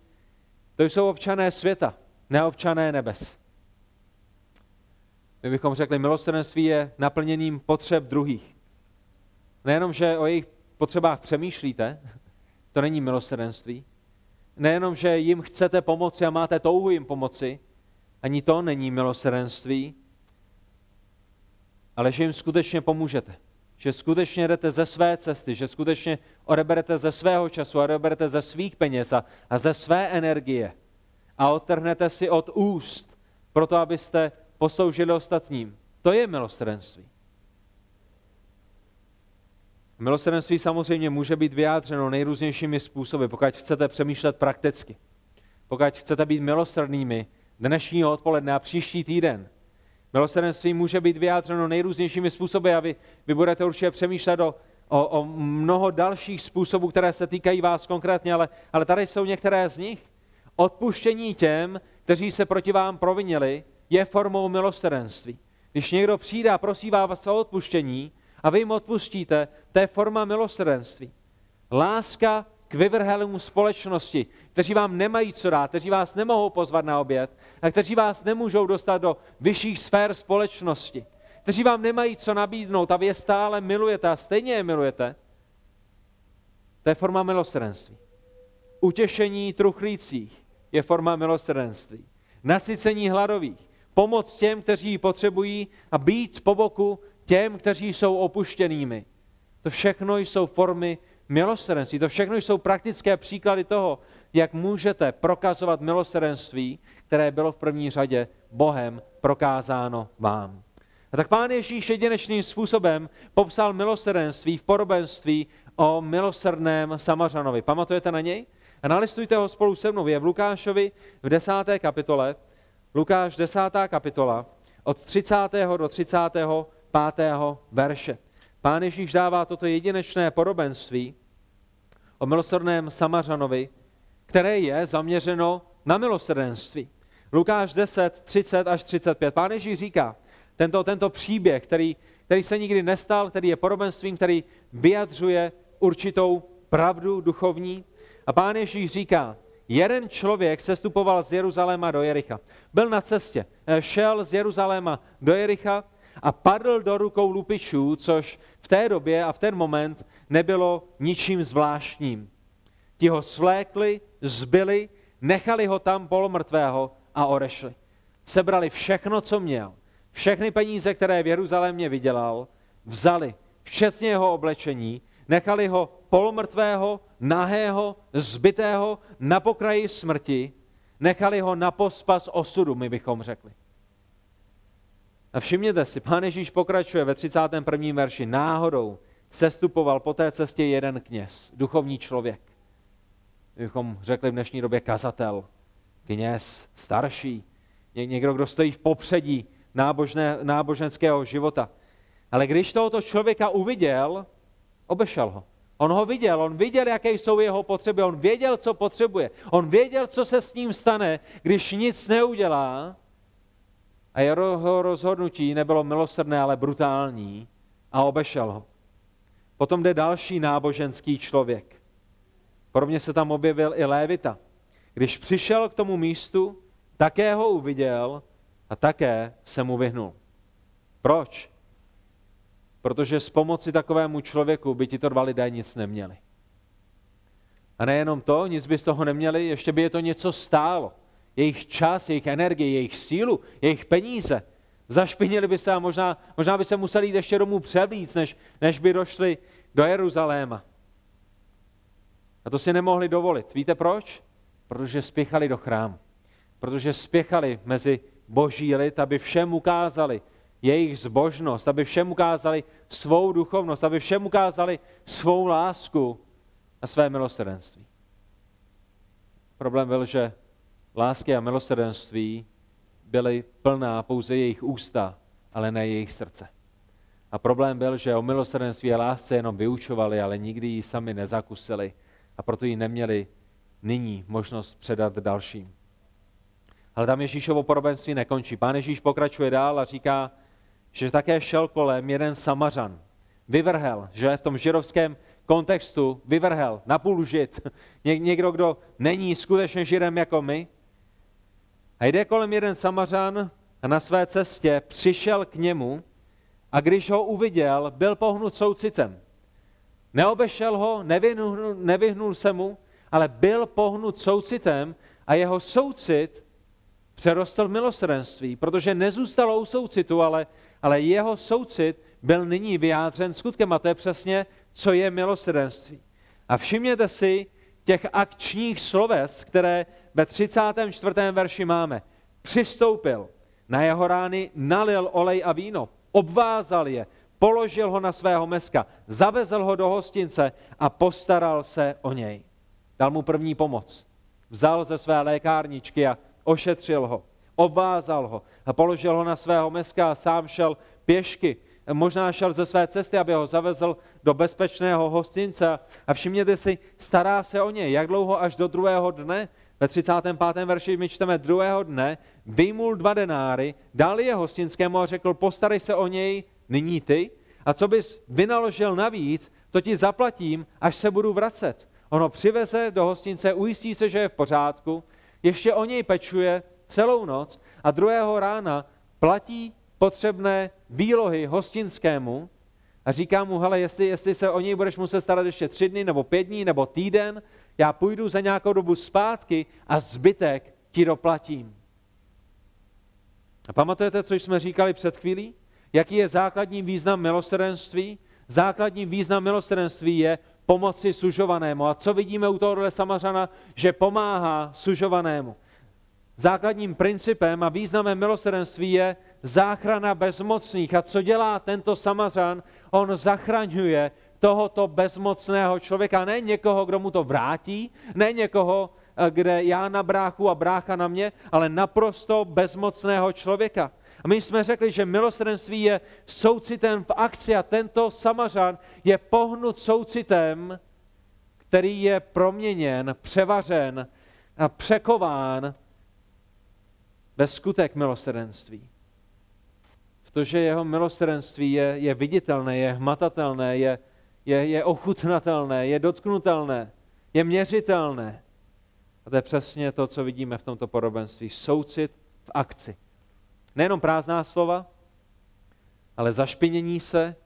to jsou občané světa, ne občané nebes. My bychom řekli, milosrdenství je naplněním potřeb druhých. Nejenom, že o jejich potřebách přemýšlíte, to není milosrdenství. Nejenom, že jim chcete pomoci a máte touhu jim pomoci, ani to není milosrdenství, ale že jim skutečně pomůžete. Že skutečně jdete ze své cesty, že skutečně odeberete ze svého času, odeberete ze svých peněz a, a ze své energie a odtrhnete si od úst, proto abyste posloužili ostatním. To je milosrdenství. Milosrdenství samozřejmě může být vyjádřeno nejrůznějšími způsoby, pokud chcete přemýšlet prakticky. Pokud chcete být milosrdnými dnešního odpoledne a příští týden. Milosrdenství může být vyjádřeno nejrůznějšími způsoby a vy, vy budete určitě přemýšlet o, o, o mnoho dalších způsobů, které se týkají vás konkrétně, ale, ale tady jsou některé z nich. Odpuštění těm, kteří se proti vám provinili, je formou milosrdenství. Když někdo přijde a prosí vás o odpuštění a vy jim odpustíte, to je forma milosrdenství. Láska k vyvrhelům společnosti, kteří vám nemají co dát, kteří vás nemohou pozvat na oběd a kteří vás nemůžou dostat do vyšších sfér společnosti, kteří vám nemají co nabídnout a vy je stále milujete a stejně je milujete, to je forma milosrdenství. Utěšení truchlících je forma milosrdenství. Nasycení hladových pomoc těm, kteří ji potřebují a být po boku těm, kteří jsou opuštěnými. To všechno jsou formy milosrdenství. To všechno jsou praktické příklady toho, jak můžete prokazovat milosrdenství, které bylo v první řadě Bohem prokázáno vám. A tak pán Ježíš jedinečným způsobem popsal milosrdenství v podobenství o milosrdném Samařanovi. Pamatujete na něj? A nalistujte ho spolu se mnou. Je v Lukášovi v desáté kapitole Lukáš 10. kapitola od 30. do 35. verše. Pán Ježíš dává toto jedinečné podobenství o milosrdném Samařanovi, které je zaměřeno na milosrdenství. Lukáš 10, 30 až 35. Pán Ježíš říká, tento, tento příběh, který, který se nikdy nestal, který je podobenstvím, který vyjadřuje určitou pravdu duchovní. A pán Ježíš říká, Jeden člověk sestupoval z Jeruzaléma do Jericha. Byl na cestě, eh, šel z Jeruzaléma do Jericha a padl do rukou lupičů, což v té době a v ten moment nebylo ničím zvláštním. Ti ho svlékli, zbyli, nechali ho tam polomrtvého a odešli. Sebrali všechno, co měl, všechny peníze, které v Jeruzalémě vydělal, vzali, včetně jeho oblečení, nechali ho polomrtvého, nahého, zbytého na pokraji smrti, nechali ho na pospas osudu, my bychom řekli. A všimněte si, pán Ježíš pokračuje ve 31. verši. Náhodou sestupoval po té cestě jeden kněz, duchovní člověk. My bychom řekli v dnešní době kazatel, kněz, starší, někdo, kdo stojí v popředí nábožné, náboženského života. Ale když tohoto člověka uviděl, obešel ho. On ho viděl, on viděl, jaké jsou jeho potřeby, on věděl, co potřebuje. On věděl, co se s ním stane, když nic neudělá. A jeho rozhodnutí nebylo milosrdné, ale brutální a obešel ho. Potom jde další náboženský člověk. Podobně se tam objevil i Lévita. Když přišel k tomu místu, také ho uviděl a také se mu vyhnul. Proč? Protože s pomoci takovému člověku by ti to dva lidé nic neměli. A nejenom to, nic by z toho neměli, ještě by je to něco stálo. Jejich čas, jejich energii, jejich sílu, jejich peníze. Zašpinili by se a možná, možná by se museli jít ještě domů převlíc, než, než by došli do Jeruzaléma. A to si nemohli dovolit. Víte proč? Protože spěchali do chrámu. Protože spěchali mezi boží lid, aby všem ukázali jejich zbožnost, aby všem ukázali svou duchovnost, aby všem ukázali svou lásku a své milosrdenství. Problém byl, že lásky a milosrdenství byly plná pouze jejich ústa, ale ne jejich srdce. A problém byl, že o milosrdenství a lásce jenom vyučovali, ale nikdy ji sami nezakusili a proto ji neměli nyní možnost předat dalším. Ale tam Ježíšovo podobenství nekončí. Pán Ježíš pokračuje dál a říká, že také šel kolem jeden samařan. Vyvrhel, že v tom žirovském kontextu vyvrhel, napůl žid. Ně, někdo, kdo není skutečně židem jako my. A jde kolem jeden samařan a na své cestě přišel k němu a když ho uviděl, byl pohnut soucitem. Neobešel ho, nevyhnul, nevyhnul se mu, ale byl pohnut soucitem a jeho soucit přerostl v milosrdenství, protože nezůstalo u soucitu, ale, ale jeho soucit byl nyní vyjádřen skutkem a to je přesně, co je milosrdenství. A všimněte si těch akčních sloves, které ve 34. verši máme. Přistoupil, na jeho rány nalil olej a víno, obvázal je, položil ho na svého meska, zavezl ho do hostince a postaral se o něj. Dal mu první pomoc. Vzal ze své lékárničky a ošetřil ho, obvázal ho a položil ho na svého meska a sám šel pěšky. Možná šel ze své cesty, aby ho zavezl do bezpečného hostince. A všimněte si, stará se o něj. Jak dlouho až do druhého dne? Ve 35. verši my čteme druhého dne, vyjmul dva denáry, dal je hostinskému a řekl, postarej se o něj nyní ty a co bys vynaložil navíc, to ti zaplatím, až se budu vracet. Ono přiveze do hostince, ujistí se, že je v pořádku, ještě o něj pečuje celou noc a druhého rána platí potřebné výlohy hostinskému a říká mu, hele, jestli, jestli se o něj budeš muset starat ještě tři dny, nebo pět dní, nebo týden, já půjdu za nějakou dobu zpátky a zbytek ti doplatím. A pamatujete, co jsme říkali před chvílí? Jaký je základní význam milosrdenství? Základní význam milosrdenství je pomoci sužovanému. A co vidíme u tohohle samařana? Že pomáhá sužovanému. Základním principem a významem milosrdenství je záchrana bezmocných. A co dělá tento samařan? On zachraňuje tohoto bezmocného člověka. Ne někoho, kdo mu to vrátí, ne někoho, eh, kde já na bráchu a brácha na mě, ale naprosto bezmocného člověka. A my jsme řekli, že milosrdenství je soucitem v akci a tento samařan je pohnut soucitem, který je proměněn, převařen a překován ve skutek milosrdenství. V to, že jeho milosrdenství je, je viditelné, je hmatatelné, je, je, je ochutnatelné, je dotknutelné, je měřitelné. A to je přesně to, co vidíme v tomto podobenství. Soucit v akci. Nejenom prázdná slova, ale zašpinění se,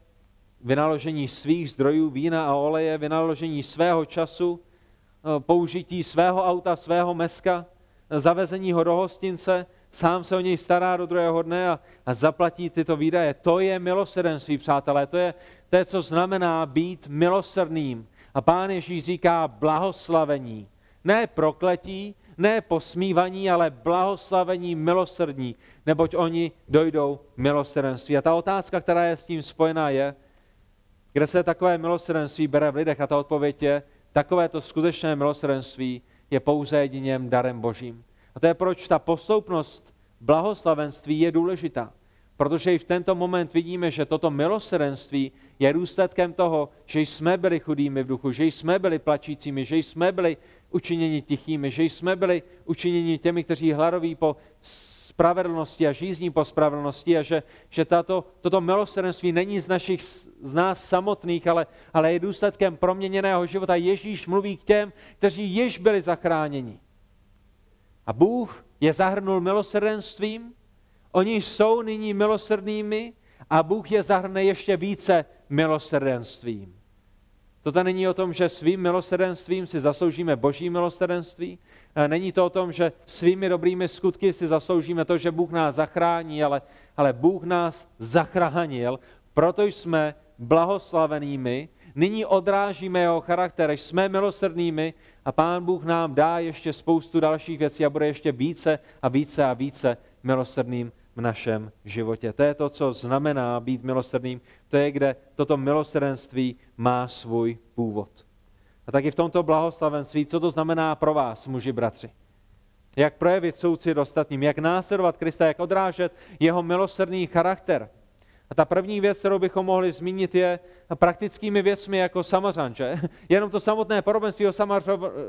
vynaložení svých zdrojů vína a oleje, vynaložení svého času, eh, použití svého auta, svého meska, zavezení ho do hostince, sám se o něj stará do druhého dne a, a zaplatí tyto výdaje. To je milosrdenství, přátelé, to je, to je, co znamená být milosrdným. A pán Ježíš říká blahoslavení. Ne prokletí, ne posmívaní, ale blahoslavení milosrdní, neboť oni dojdou milosrdenství. A ta otázka, která je s tím spojená, je, kde se takové milosrdenství bere v lidech a ta odpověď je, takovéto skutečné milosrdenství je pouze jediným darem božím. A to je proč ta posloupnost blahoslavenství je důležitá. Protože i v tento moment vidíme, že toto milosrdenství je důsledkem toho, že jsme byli chudými v duchu, že jsme byli plačícími, že jsme byli učiněni tichými, že jsme byli učiněni těmi, kteří hladoví po spravedlnosti a žízní po spravedlnosti a že, že tato, toto milosrdenství není z, našich, z nás samotných, ale, ale je důsledkem proměněného života. Ježíš mluví k těm, kteří již byli zachráněni. A Bůh je zahrnul milosrdenstvím, Oni jsou nyní milosrdnými a Bůh je zahrne ještě více milosrdenstvím. To není o tom, že svým milosrdenstvím si zasloužíme boží milosrdenství. Není to o tom, že svými dobrými skutky si zasloužíme to, že Bůh nás zachrání, ale, ale Bůh nás zachránil, proto jsme blahoslavenými, nyní odrážíme jeho charakter, jsme milosrdnými a Pán Bůh nám dá ještě spoustu dalších věcí a bude ještě více a více a více milosrdným v našem životě. To je to, co znamená být milosrdným. To je, kde toto milosrdenství má svůj původ. A taky v tomto blahoslavenství, co to znamená pro vás, muži, bratři? Jak projevit soucit ostatním, jak následovat Krista, jak odrážet jeho milosrdný charakter. A ta první věc, kterou bychom mohli zmínit, je praktickými věcmi jako Samařan. Že? Jenom to samotné podobenství o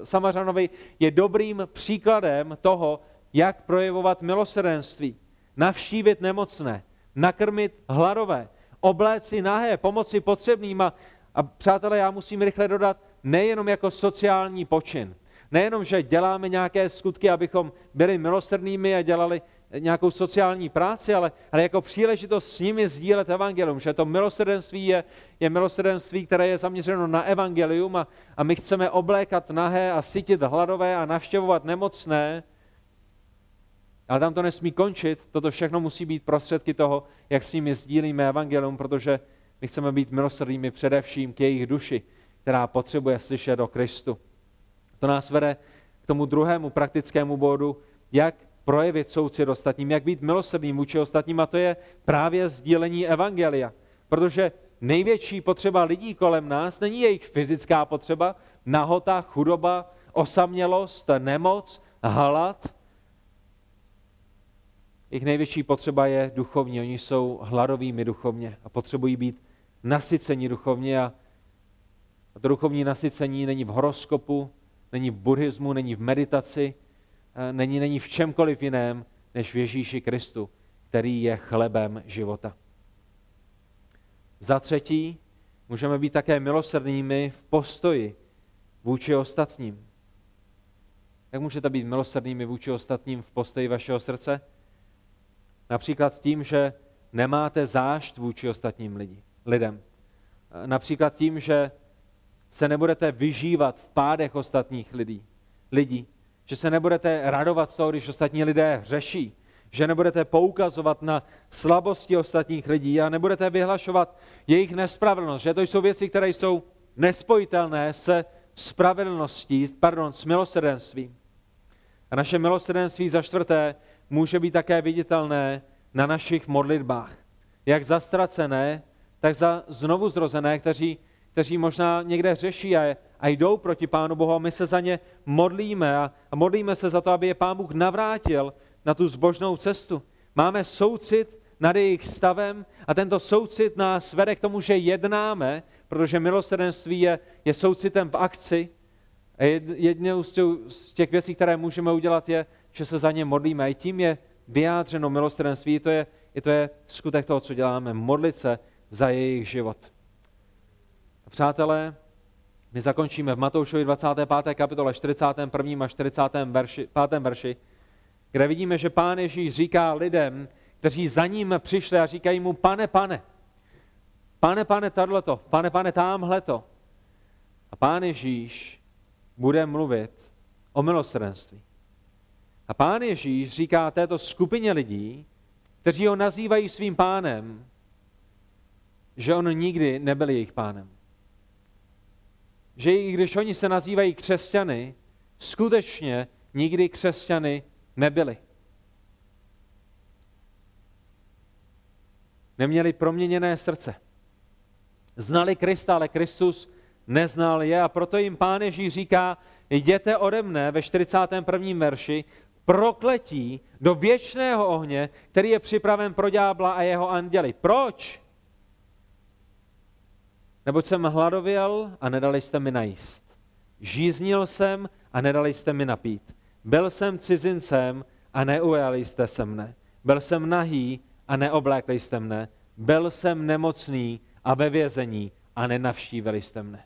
Samařanovi je dobrým příkladem toho, jak projevovat milosrdenství navštívit nemocné, nakrmit hladové, obléci nahé, pomoci potřebným a, a přátelé, já musím rychle dodat, nejenom jako sociální počin, nejenom, že děláme nějaké skutky, abychom byli milosrdnými a dělali nějakou sociální práci, ale, ale jako příležitost s nimi sdílet evangelium, že to milosrdenství je, je milosrdenství, které je zaměřeno na evangelium a, a my chceme oblékat nahé a sytit hladové a navštěvovat nemocné, ale tam to nesmí končit, toto všechno musí být prostředky toho, jak s nimi sdílíme evangelium, protože my chceme být milosrdnými především k jejich duši, která potřebuje slyšet o Kristu. To nás vede k tomu druhému praktickému bodu, jak projevit soucit ostatním, jak být milosrdným vůči ostatním, a to je právě sdílení evangelia. Protože největší potřeba lidí kolem nás není jejich fyzická potřeba, nahota, chudoba, osamělost, nemoc, hlad, jejich největší potřeba je duchovní. Oni jsou hladovými duchovně a potřebují být nasyceni duchovně. A to duchovní nasycení není v horoskopu, není v buddhismu, není v meditaci, není, není v čemkoliv jiném, než v Ježíši Kristu, který je chlebem života. Za třetí, můžeme být také milosrdnými v postoji vůči ostatním. Jak můžete být milosrdnými vůči ostatním v postoji vašeho srdce? Například tím, že nemáte zášť vůči ostatním lidi, lidem. Například tím, že se nebudete vyžívat v pádech ostatních lidí, lidí. Že se nebudete radovat z toho, když ostatní lidé hřeší. Že nebudete poukazovat na slabosti ostatních lidí a nebudete vyhlašovat jejich nespravedlnost. Že to jsou věci, které jsou nespojitelné se spravedlností, pardon, s milosrdenstvím. A naše milosrdenství za čtvrté může být také viditelné na našich modlitbách. Jak zastracené, tak za znovu zrozené, kteří, kteří možná někde řeší a, a jdou proti Pánu Bohu a my se za ně modlíme a, a modlíme se za to, aby je Pán Bůh navrátil na tu zbožnou cestu. Máme soucit nad jejich stavem a tento soucit nás vede k tomu, že jednáme, protože milosrdenství je, je soucitem v akci. A jednou z těch věcí, které můžeme udělat, je, že se za ně modlíme. A i tím je vyjádřeno milostrenství. To je, i to je skutek toho, co děláme. Modlit se za jejich život. Přátelé, my zakončíme v Matoušovi 25. kapitole 41. a 40. Verši, 5. verši, kde vidíme, že pán Ježíš říká lidem, kteří za ním přišli a říkají mu, pane, pane, pane, pane, tohleto, pane, pane, tamhleto. A pán Ježíš bude mluvit o milosrdenství. A pán Ježíš říká této skupině lidí, kteří ho nazývají svým pánem, že on nikdy nebyl jejich pánem. Že i když oni se nazývají křesťany, skutečně nikdy křesťany nebyli. Neměli proměněné srdce. Znali Krista, ale Kristus neznal je a proto jim pán Ježíš říká, jděte ode mne ve 41. verši, prokletí do věčného ohně, který je připraven pro ďábla a jeho anděli. Proč? Neboť jsem hladověl a nedali jste mi najíst. Žíznil jsem a nedali jste mi napít. Byl jsem cizincem a neujali jste se mne. Byl jsem nahý a neoblékli jste mne. Byl jsem nemocný a ve vězení a nenavštívili jste mne.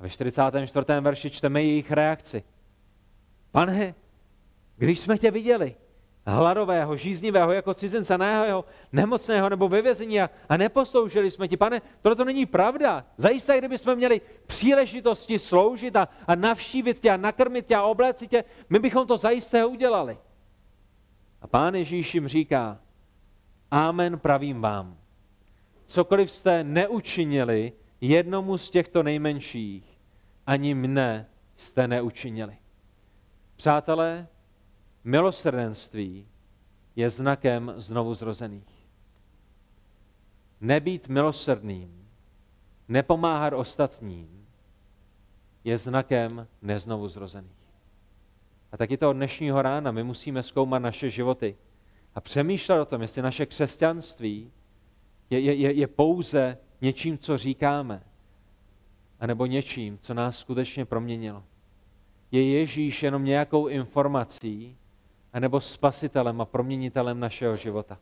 A ve 44. verši čteme jejich reakci. Pane, když jsme tě viděli, hladového, žíznivého, jako cizince, jeho nemocného nebo ve vězení a, a neposloužili jsme ti. Pane, tohle to není pravda. Zajisté, kdyby jsme měli příležitosti sloužit a, a navštívit tě a nakrmit tě a oblécit tě, my bychom to zajisté udělali. A pán Ježíš jim říká, Amen pravím vám. Cokoliv jste neučinili jednomu z těchto nejmenších, ani mne jste neučinili. Přátelé, milosrdenství je znakem znovu zrozených. Nebýt milosrdným, nepomáhat ostatním, je znakem neznovu zrozených. A taky toho dnešního rána my musíme zkoumat naše životy a přemýšlet o tom, jestli naše křesťanství je, je, je pouze něčím, co říkáme, anebo něčím, co nás skutečně proměnilo. Je Ježíš jenom nějakou informací, anebo spasitelem a proměnitelem našeho života.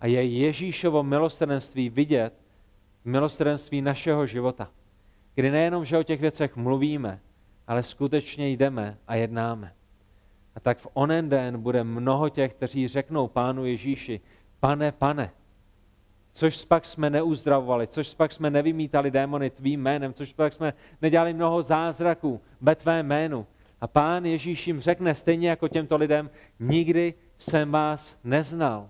A je Ježíšovo milostrenství vidět v milostrenství našeho života, kdy nejenom, že o těch věcech mluvíme, ale skutečně jdeme a jednáme. A tak v onen den bude mnoho těch, kteří řeknou pánu Ježíši, pane, pane, což pak jsme neuzdravovali, což pak jsme nevymítali démony tvým jménem, což pak jsme nedělali mnoho zázraků ve tvé jménu. A pán Ježíš jim řekne stejně jako těmto lidem, nikdy jsem vás neznal.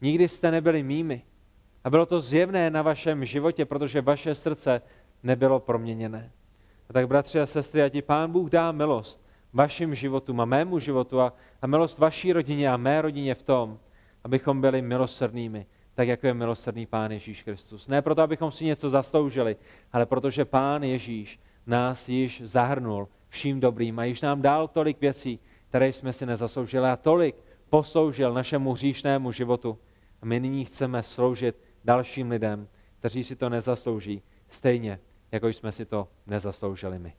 Nikdy jste nebyli mými. A bylo to zjevné na vašem životě, protože vaše srdce nebylo proměněné. A tak, bratři a sestry, a ti pán Bůh dá milost vašim životům a mému životu a, a milost vaší rodině a mé rodině v tom, abychom byli milosrdnými, tak jako je milosrdný Pán Ježíš Kristus. Ne proto, abychom si něco zasloužili, ale protože Pán Ježíš nás již zahrnul vším dobrým a již nám dal tolik věcí, které jsme si nezasloužili a tolik posloužil našemu hříšnému životu. A my nyní chceme sloužit dalším lidem, kteří si to nezaslouží, stejně jako jsme si to nezasloužili my.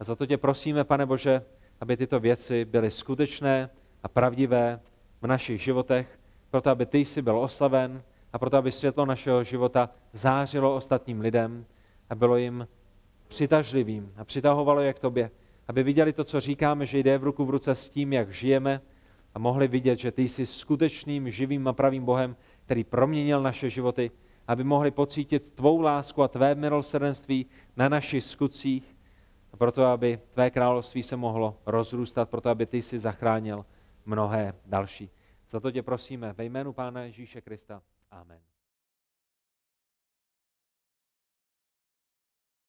A za to tě prosíme, pane Bože, aby tyto věci byly skutečné a pravdivé v našich životech, proto aby ty jsi byl oslaven a proto aby světlo našeho života zářilo ostatním lidem a bylo jim přitažlivým a přitahovalo je k tobě, aby viděli to, co říkáme, že jde v ruku v ruce s tím, jak žijeme a mohli vidět, že ty jsi skutečným, živým a pravým Bohem, který proměnil naše životy, aby mohli pocítit tvou lásku a tvé milosrdenství na našich skutcích a proto, aby tvé království se mohlo rozrůstat, proto, aby ty si zachránil mnohé další. Za to tě prosíme ve jménu Pána Ježíše Krista. Amen.